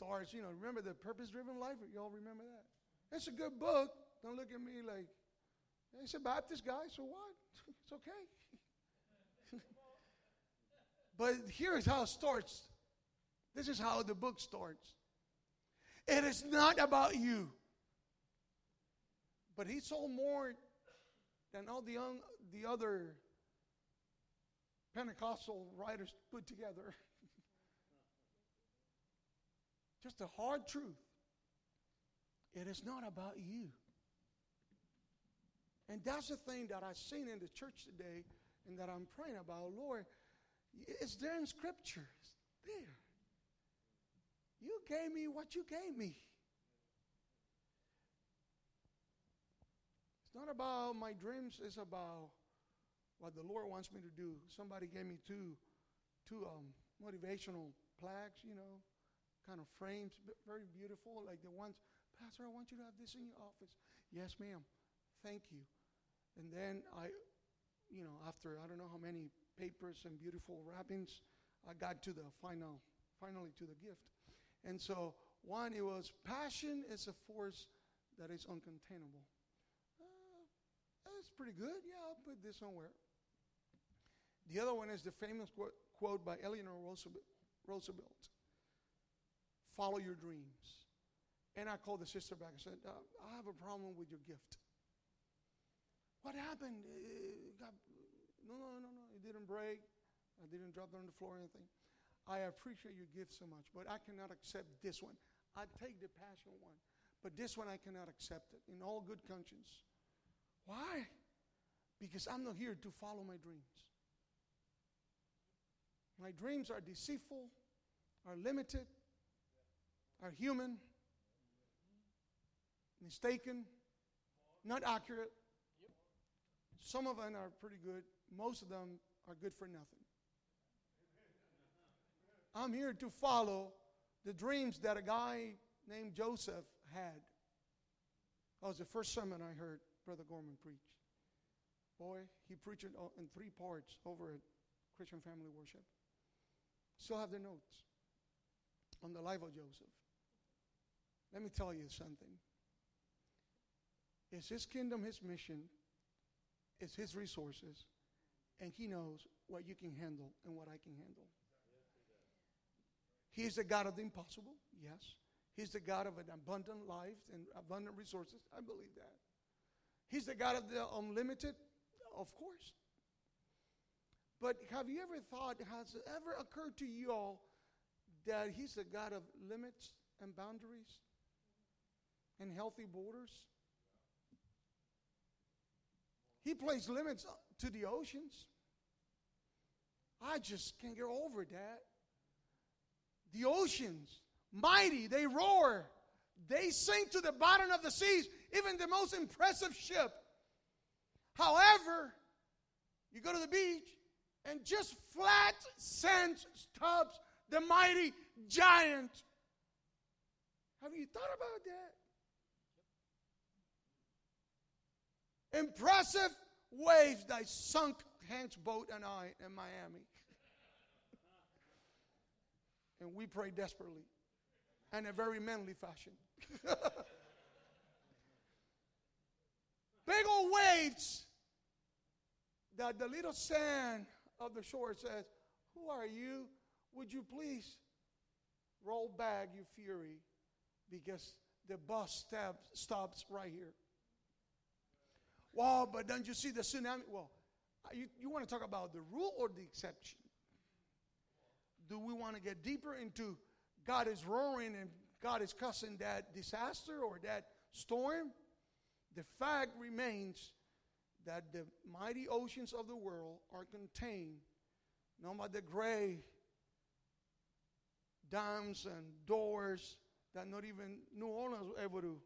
Stars, you know, remember the purpose driven life? Y'all remember that? It's a good book. Don't look at me like, he's a Baptist guy, so what? It's okay. but here's how it starts. This is how the book starts. It is not about you. But he sold more than all the, young, the other Pentecostal writers put together. Just a hard truth. It is not about you. And that's the thing that I've seen in the church today and that I'm praying about. Lord, it's there in Scripture. It's there. You gave me what you gave me. It's not about my dreams, it's about what the Lord wants me to do. Somebody gave me two, two um, motivational plaques, you know, kind of frames, very beautiful, like the ones, Pastor, I want you to have this in your office. Yes, ma'am. Thank you. And then I, you know, after I don't know how many papers and beautiful wrappings, I got to the final, finally to the gift. And so, one, it was passion is a force that is uncontainable. Uh, that's pretty good. Yeah, I'll put this somewhere. The other one is the famous quote, quote by Eleanor Roosevelt. Follow your dreams. And I called the sister back and said, uh, I have a problem with your gift. What happened? Got, no, no, no, no. It didn't break. I didn't drop it on the floor or anything. I appreciate your gift so much, but I cannot accept this one. I take the passion one, but this one I cannot accept it in all good conscience. Why? Because I'm not here to follow my dreams. My dreams are deceitful, are limited, are human, mistaken, not accurate. Some of them are pretty good, most of them are good for nothing. I'm here to follow the dreams that a guy named Joseph had. That was the first sermon I heard Brother Gorman preach. Boy, he preached it in three parts over at Christian Family Worship. Still have the notes on the life of Joseph. Let me tell you something. It's his kingdom, his mission, it's his resources, and he knows what you can handle and what I can handle. He is the God of the impossible, yes. He's the God of an abundant life and abundant resources. I believe that. He's the God of the unlimited, of course. But have you ever thought, has it ever occurred to you all that He's the God of limits and boundaries and healthy borders? He placed limits to the oceans. I just can't get over that. The oceans, mighty, they roar. They sink to the bottom of the seas, even the most impressive ship. However, you go to the beach and just flat sand stops the mighty giant. Have you thought about that? Impressive waves that sunk Hank's boat and I in Miami. and we pray desperately and in a very manly fashion. Big old waves that the little sand of the shore says, Who are you? Would you please roll back, you fury, because the bus stop, stops right here. Wow, but don't you see the tsunami? Well, you, you want to talk about the rule or the exception? Do we want to get deeper into God is roaring and God is cussing that disaster or that storm? The fact remains that the mighty oceans of the world are contained not by the gray dams and doors that not even New Orleans was able to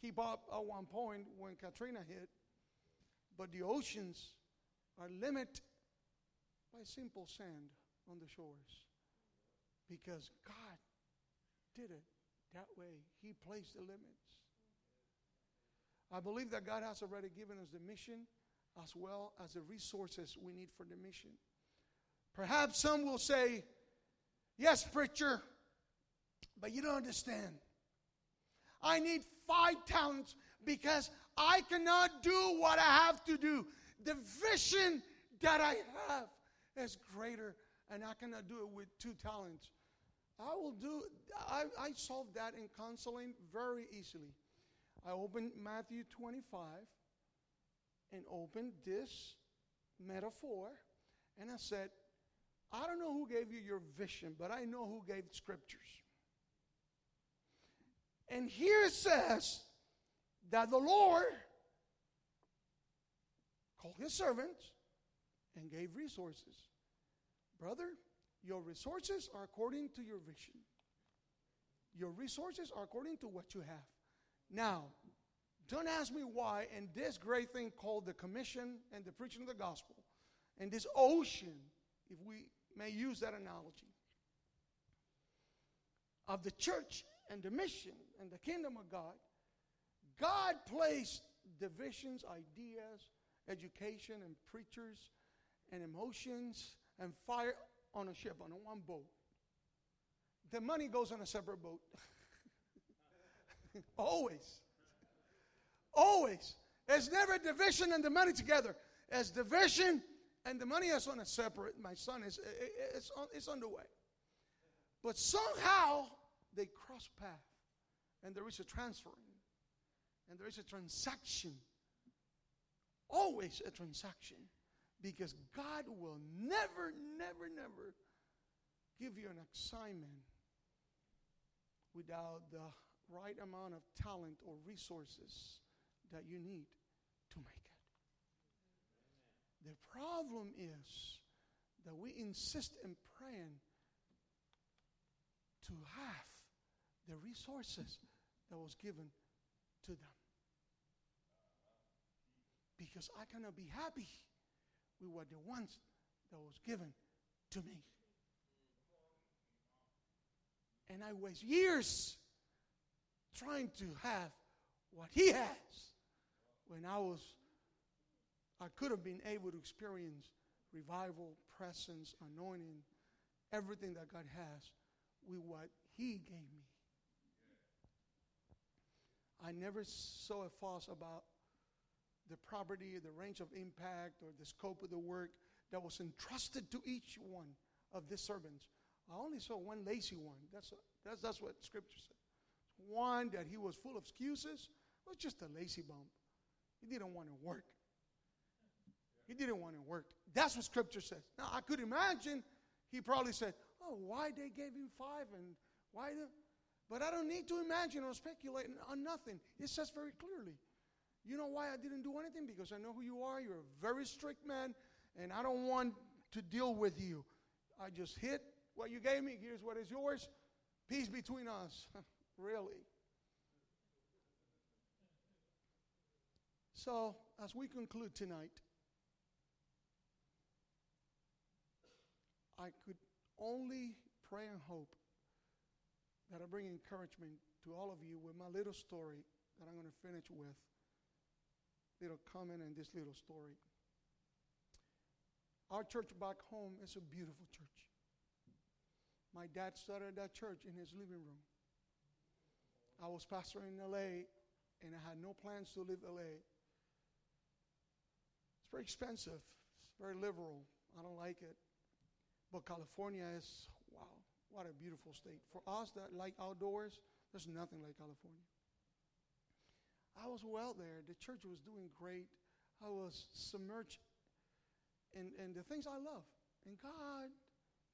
keep up at one point when Katrina hit, but the oceans are limited by simple sand on the shores because God did it that way. He placed the limits. I believe that God has already given us the mission as well as the resources we need for the mission. Perhaps some will say, Yes, preacher, but you don't understand. I need five talents because I cannot do what I have to do. The vision that I have is greater, and I cannot do it with two talents. I will do, I, I solved that in counseling very easily. I opened Matthew 25 and opened this metaphor, and I said, I don't know who gave you your vision, but I know who gave scriptures. And here it says that the Lord called his servants and gave resources. Brother, your resources are according to your vision. Your resources are according to what you have. Now, don't ask me why, in this great thing called the commission and the preaching of the gospel, and this ocean, if we may use that analogy, of the church and the mission and the kingdom of God, God placed divisions, ideas, education, and preachers, and emotions, and fire on a ship, on a one boat. The money goes on a separate boat. Always. Always. There's never division and the money together. As division and the money is on a separate. My son is it's, on, it's underway. But somehow they cross path and there is a transferring and there is a transaction. Always a transaction. Because God will never, never, never give you an assignment without the right amount of talent or resources that you need to make it. The problem is that we insist in praying to have the resources that was given to them. Because I cannot be happy with what the ones that was given to me. And I waste years trying to have what he has when I was I could have been able to experience revival, presence, anointing, everything that God has with what he gave me. I never saw a fuss about the property, the range of impact, or the scope of the work that was entrusted to each one of the servants. I only saw one lazy one. That's, that's, that's what Scripture said. One that he was full of excuses was just a lazy bump. He didn't want to work. He didn't want to work. That's what Scripture says. Now, I could imagine he probably said, Oh, why they gave him five and why the. But I don't need to imagine or speculate on nothing. It says very clearly. You know why I didn't do anything? Because I know who you are. You're a very strict man, and I don't want to deal with you. I just hit what you gave me. Here's what is yours. Peace between us. really. So, as we conclude tonight, I could only pray and hope that I bring encouragement to all of you with my little story that I'm going to finish with. Little comment and this little story. Our church back home is a beautiful church. My dad started that church in his living room. I was pastoring in LA and I had no plans to leave LA. It's very expensive, it's very liberal. I don't like it. But California is, wow, what a beautiful state. For us that like outdoors, There's nothing like California. I was well there. The church was doing great. I was submerged in, in the things I love. And God,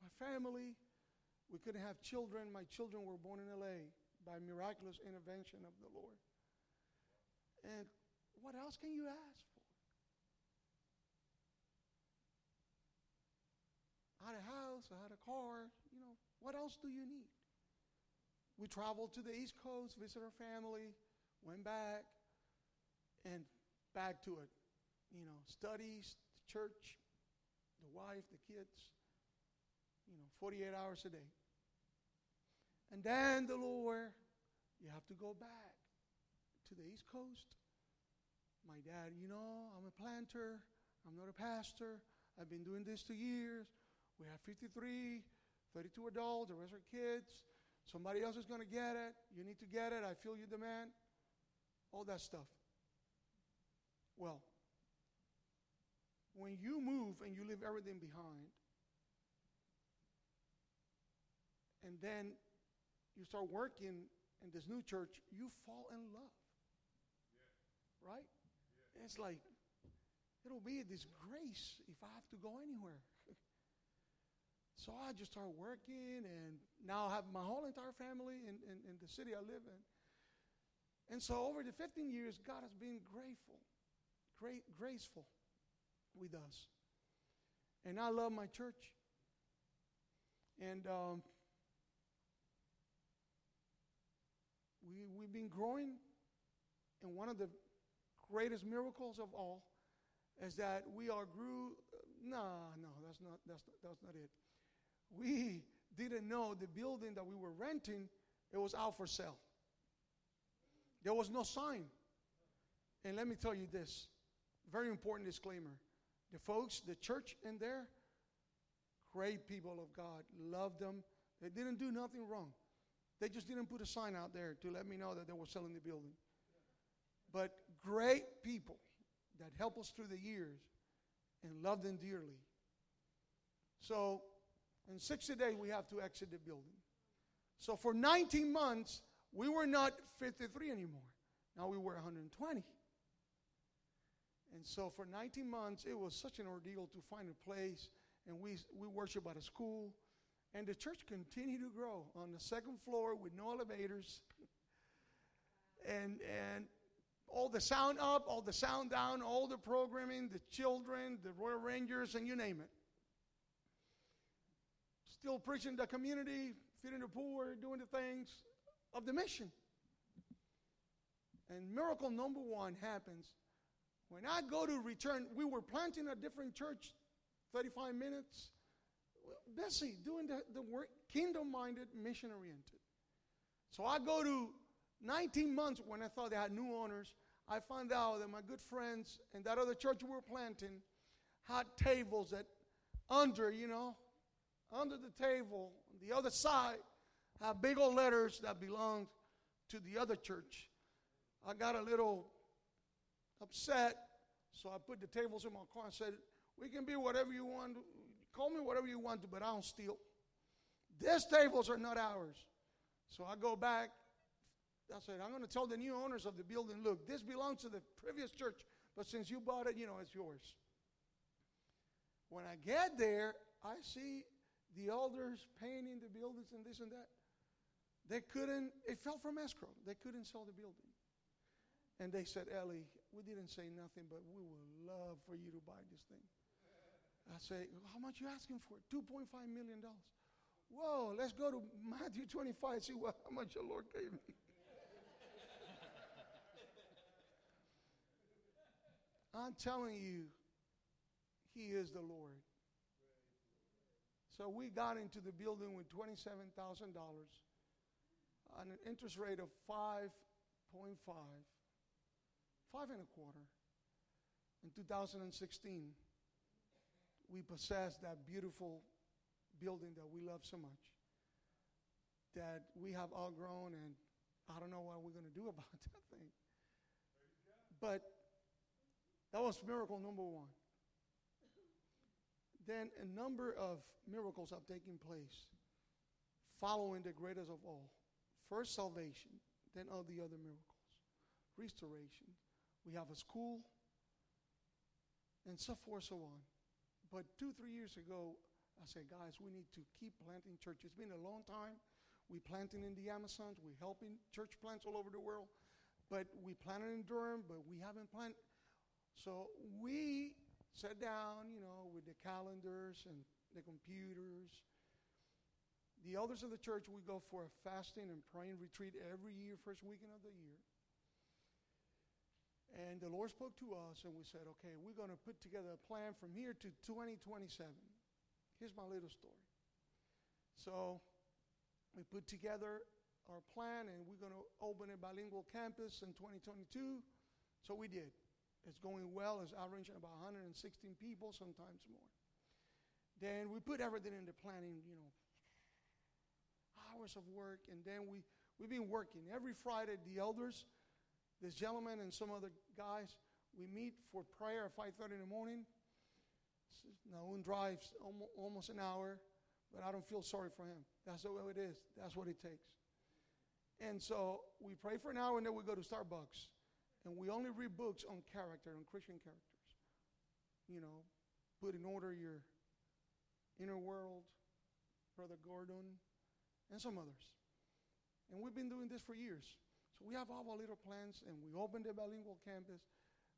my family. We couldn't have children. My children were born in LA by miraculous intervention of the Lord. And what else can you ask for? I had a house, I had a car, you know, what else do you need? We traveled to the East Coast, visited our family, went back, and back to it. You know, studies, the church, the wife, the kids, you know, 48 hours a day. And then the Lord, you have to go back to the East Coast. My dad, you know, I'm a planter, I'm not a pastor, I've been doing this two years. We have 53, 32 adults, the rest are kids. Somebody else is going to get it. You need to get it. I feel you demand. All that stuff. Well, when you move and you leave everything behind, and then you start working in this new church, you fall in love. Yeah. Right? Yeah. It's like, it'll be a disgrace if I have to go anywhere. So I just started working, and now I have my whole entire family in, in, in, the city I live in. And so over the 15 years, God has been grateful, great, graceful with us. And I love my church. And um, we, we've been growing. And one of the greatest miracles of all is that we are grew. No, no, that's not, that's not, that's not it we didn't know the building that we were renting, it was out for sale. There was no sign. And let me tell you this very important disclaimer. The folks, the church in there, great people of God, loved them. They didn't do nothing wrong. They just didn't put a sign out there to let me know that they were selling the building. But great people that helped us through the years and loved them dearly. So in 60 days, we have to exit the building. So for 19 months, we were not 53 anymore. Now we were 120. And so for 19 months, it was such an ordeal to find a place. And we, we worship at a school. And the church continued to grow on the second floor with no elevators. and, and all the sound up, all the sound down, all the programming, the children, the Royal Rangers, and you name it still preaching the community, feeding the poor, doing the things of the mission. And miracle number one happens when I go to return. We were planting a different church, 35 minutes. Busy doing the, the work, kingdom minded, mission oriented. So I go to 19 months when I thought they had new owners. I found out that my good friends and that other church we were planting had tables that under, you know, under the table, on the other side, have big old letters that belonged to the other church. I got a little upset, so I put the tables in my car and said, We can be whatever you want. Call me whatever you want to, but I don't steal. These tables are not ours. So I go back. I said, I'm going to tell the new owners of the building, look, this belongs to the previous church, but since you bought it, you know, it's yours. When I get there, I see the elders painting the buildings and this and that. They couldn't, it fell from escrow. They couldn't sell the building. And they said, Ellie, we didn't say nothing, but we would love for you to buy this thing. I say, how much you asking for? $2.5 million. Whoa, let's go to Matthew 25 and see what, how much the Lord gave me. I'm telling you, He is the Lord. So we got into the building with $27,000 on an interest rate of 5.5, five and a quarter. In 2016, we possessed that beautiful building that we love so much that we have outgrown, and I don't know what we're going to do about that thing. But that was miracle number one then a number of miracles have taken place following the greatest of all First salvation, then all the other miracles. Restoration. We have a school, and so forth, so on. But two, three years ago, I said, guys, we need to keep planting churches. It's been a long time. We planting in the Amazons. We helping church plants all over the world. But we planted in Durham, but we haven't planted. So we sat down, you know, with the calendars and the computers. The elders of the church, we go for a fasting and praying retreat every year, first weekend of the year. And the Lord spoke to us, and we said, okay, we're going to put together a plan from here to 2027. Here's my little story. So we put together our plan, and we're going to open a bilingual campus in 2022. So we did. It's going well. It's averaging about 116 people, sometimes more. Then we put everything into planning, you know, hours of work, and then we, we've been working. Every Friday, the elders this gentleman and some other guys, we meet for prayer at 5.30 in the morning. Naun drives almost an hour, but I don't feel sorry for him. That's the way it is. That's what it takes. And so we pray for an hour, and then we go to Starbucks. And we only read books on character, on Christian characters. You know, put in order your inner world, Brother Gordon, and some others. And we've been doing this for years. So we have all our little plans, and we opened the bilingual campus,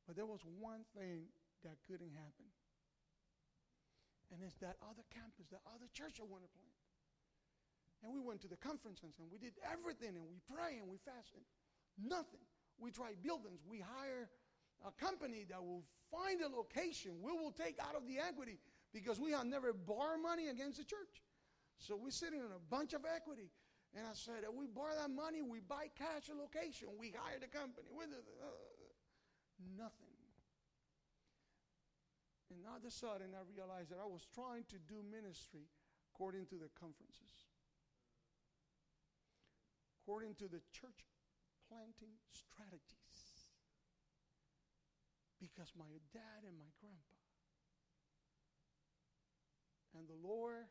but there was one thing that couldn't happen. And it's that other campus, that other church I want to plant. And we went to the conferences and we did everything and we pray and we fasted. Nothing. We tried buildings. We hire a company that will find a location. We will take out of the equity because we have never borrowed money against the church. So we're sitting on a bunch of equity. And I said, we borrow that money, we buy cash a location, we hire the company. With uh, nothing. And all of a sudden, I realized that I was trying to do ministry according to the conferences, according to the church planting strategies. Because my dad and my grandpa and the Lord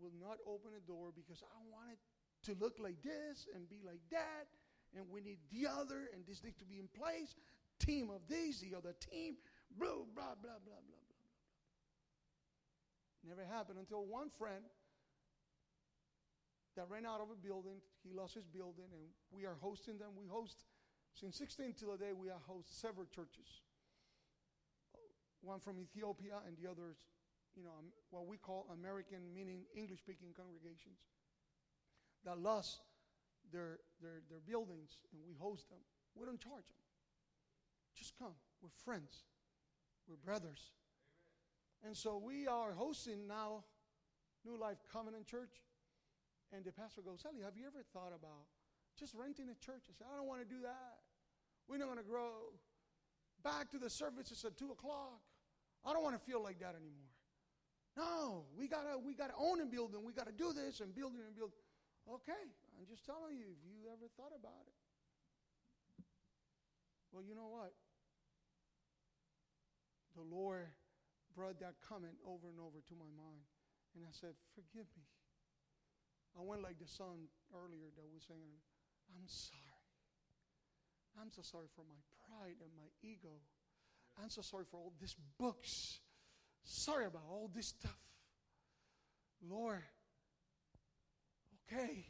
will not open a door because I want it to look like this and be like that, and we need the other, and this needs to be in place. Team of these, the other team, blah, blah, blah, blah, blah, blah, blah. Never happened until one friend that ran out of a building, he lost his building, and we are hosting them. We host, since 16 till today, we have host several churches. One from Ethiopia and the others you know, um, what we call American, meaning English speaking congregations that lost their, their, their buildings and we host them. We don't charge them. Just come. We're friends, we're brothers. And so we are hosting now New Life Covenant Church. And the pastor goes, Sally, have you ever thought about just renting a church? I said, I don't want to do that. We're not going to grow. Back to the services at 2 o'clock. I don't want to feel like that anymore. No, we gotta we gotta own a building. We gotta do this and building and build. Okay, I'm just telling you if you ever thought about it. Well, you know what? The Lord brought that comment over and over to my mind. And I said, Forgive me. I went like the song earlier that was saying, I'm sorry. I'm so sorry for my pride and my ego. I'm so sorry for all these books Sorry about all this stuff. Lord, okay,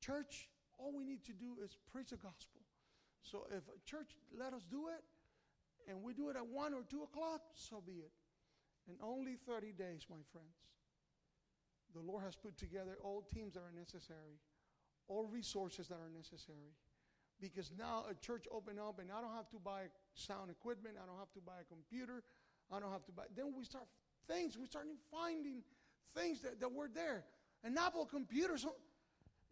church, all we need to do is preach the gospel. So if a church let us do it, and we do it at 1 or 2 o'clock, so be it. In only 30 days, my friends, the Lord has put together all teams that are necessary, all resources that are necessary. Because now a church open up, and I don't have to buy sound equipment, I don't have to buy a computer, I don't have to buy. Then we start things. We start finding things that, that were there. An Apple computer. So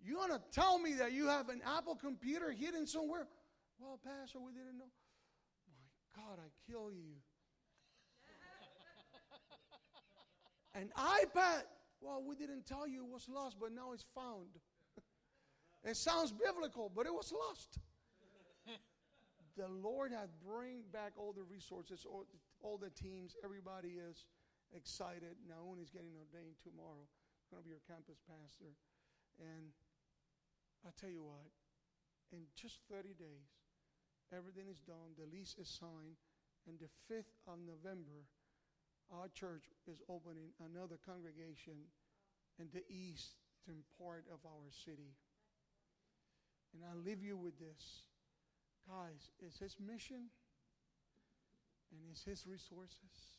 you want to tell me that you have an Apple computer hidden somewhere? Well, Pastor, we didn't know. My God, I kill you. An iPad. Well, we didn't tell you it was lost, but now it's found. it sounds biblical, but it was lost. the Lord had bring back all the resources, all, all the teams, everybody is excited. Naun is getting ordained tomorrow. Going to be your campus pastor. And I tell you what, in just 30 days, everything is done, the lease is signed, and the 5th of November, our church is opening another congregation in the eastern part of our city. And I leave you with this. Guys, it's his mission and it's his resources.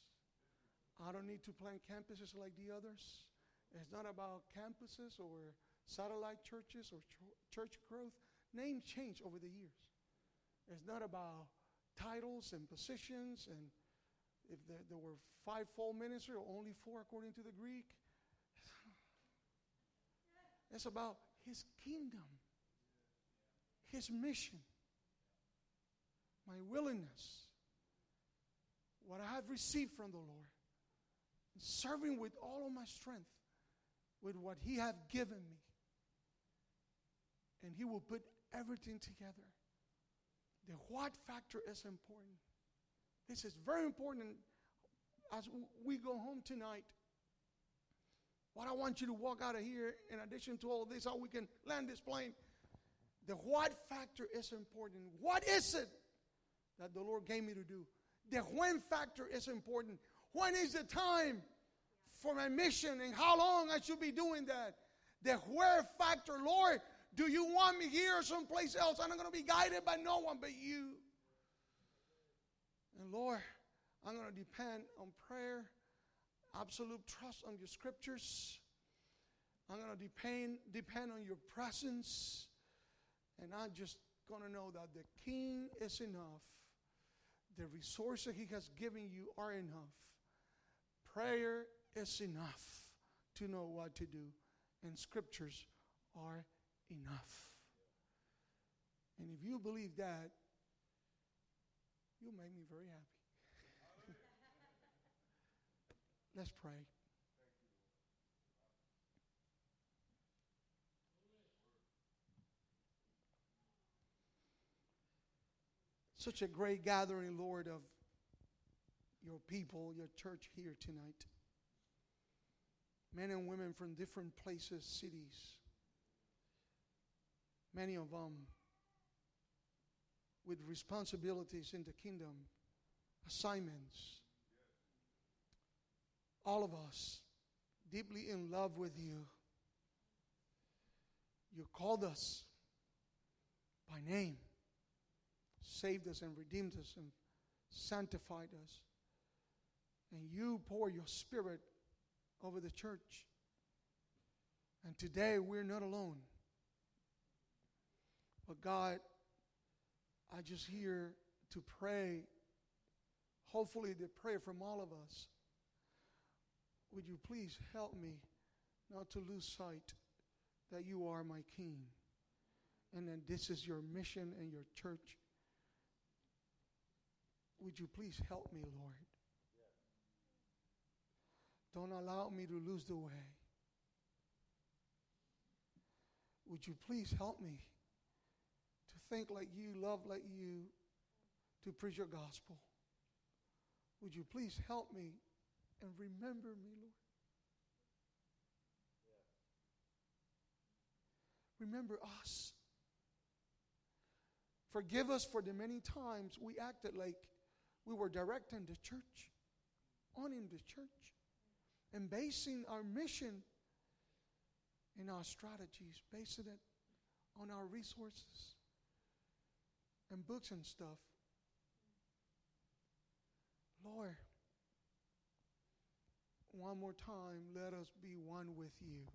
I don't need to plant campuses like the others. It's not about campuses or satellite churches or ch- church growth. Names change over the years. It's not about titles and positions and if there, there were five full ministry or only four according to the Greek. It's about his kingdom, his mission, my willingness, what I have received from the Lord, serving with all of my strength, with what he have given me. And he will put everything together. The what factor is important. This is very important as we go home tonight. What I want you to walk out of here, in addition to all this, how we can land this plane, the what factor is important. What is it that the Lord gave me to do? The when factor is important. When is the time for my mission and how long I should be doing that? The where factor, Lord, do you want me here or someplace else? I'm not going to be guided by no one but you. And Lord, I'm going to depend on prayer, absolute trust on your scriptures. I'm going to depend, depend on your presence. And I'm just going to know that the King is enough. The resources He has given you are enough. Prayer is enough to know what to do. And scriptures are enough. And if you believe that, you'll make me very happy. Let's pray. Such a great gathering, Lord, of your people, your church here tonight. Men and women from different places, cities. Many of them with responsibilities in the kingdom, assignments. All of us deeply in love with you. You called us by name, saved us and redeemed us and sanctified us. And you pour your spirit over the church. And today we're not alone. But God, I just here to pray, hopefully, the prayer from all of us. Would you please help me not to lose sight that you are my King and that this is your mission and your church? Would you please help me, Lord? Don't allow me to lose the way. Would you please help me to think like you, love like you, to preach your gospel? Would you please help me and remember me, Lord? Remember us. Forgive us for the many times we acted like we were directing the church, owning the church, and basing our mission and our strategies, basing it on our resources and books and stuff. Lord, one more time, let us be one with you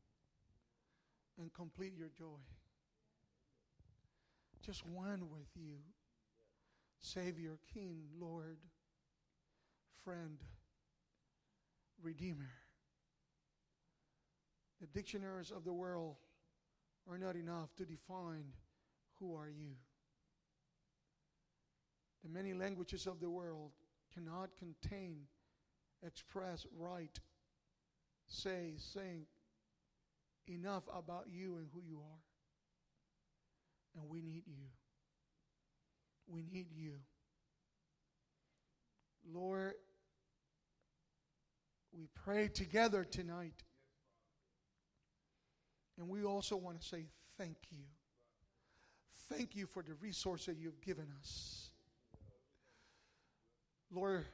and complete your joy. Just one with you. Savior, King, Lord, friend, Redeemer. The dictionaries of the world are not enough to define who are you. The many languages of the world cannot contain, express, write, say, sing enough about you and who you are. And we need you. We need you. Lord, we pray together tonight. And we also want to say thank you thank you for the resource that you've given us. Lord,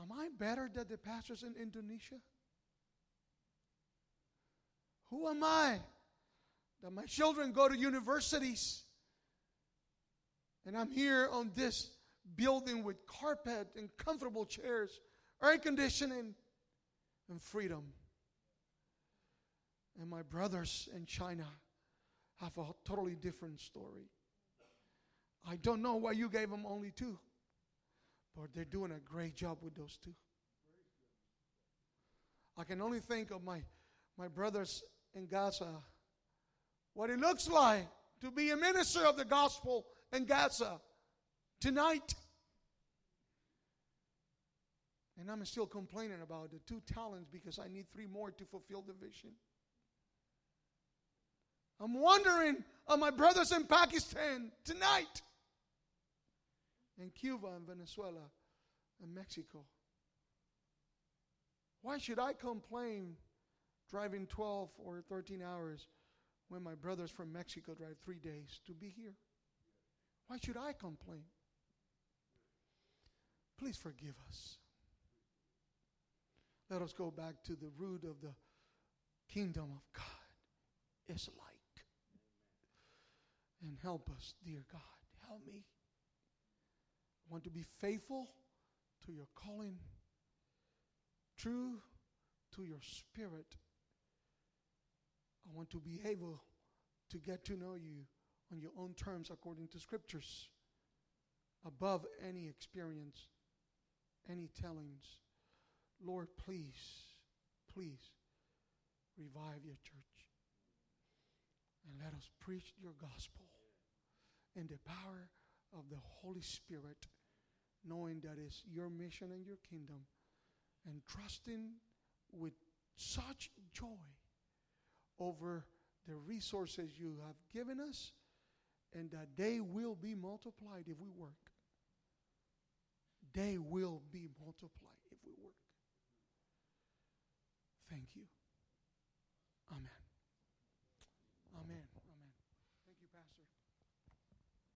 am I better than the pastors in Indonesia? Who am I that my children go to universities and I'm here on this building with carpet and comfortable chairs, air conditioning, and freedom? And my brothers in China have a totally different story. I don't know why you gave them only two, but they're doing a great job with those two. I can only think of my, my brothers in Gaza, what it looks like to be a minister of the gospel in Gaza tonight. And I'm still complaining about the two talents because I need three more to fulfill the vision. I'm wondering of my brothers in Pakistan tonight, in Cuba and Venezuela and Mexico. Why should I complain driving 12 or 13 hours when my brothers from Mexico drive three days to be here? Why should I complain? Please forgive us. Let us go back to the root of the kingdom of God. It's like. And help us, dear God. Help me. I want to be faithful to your calling, true to your spirit. I want to be able to get to know you on your own terms according to scriptures, above any experience, any tellings. Lord, please, please revive your church and let us preach your gospel in the power of the Holy Spirit, knowing that it's your mission and your kingdom, and trusting with such joy over the resources you have given us, and that they will be multiplied if we work. They will be multiplied if we work. Thank you. Amen.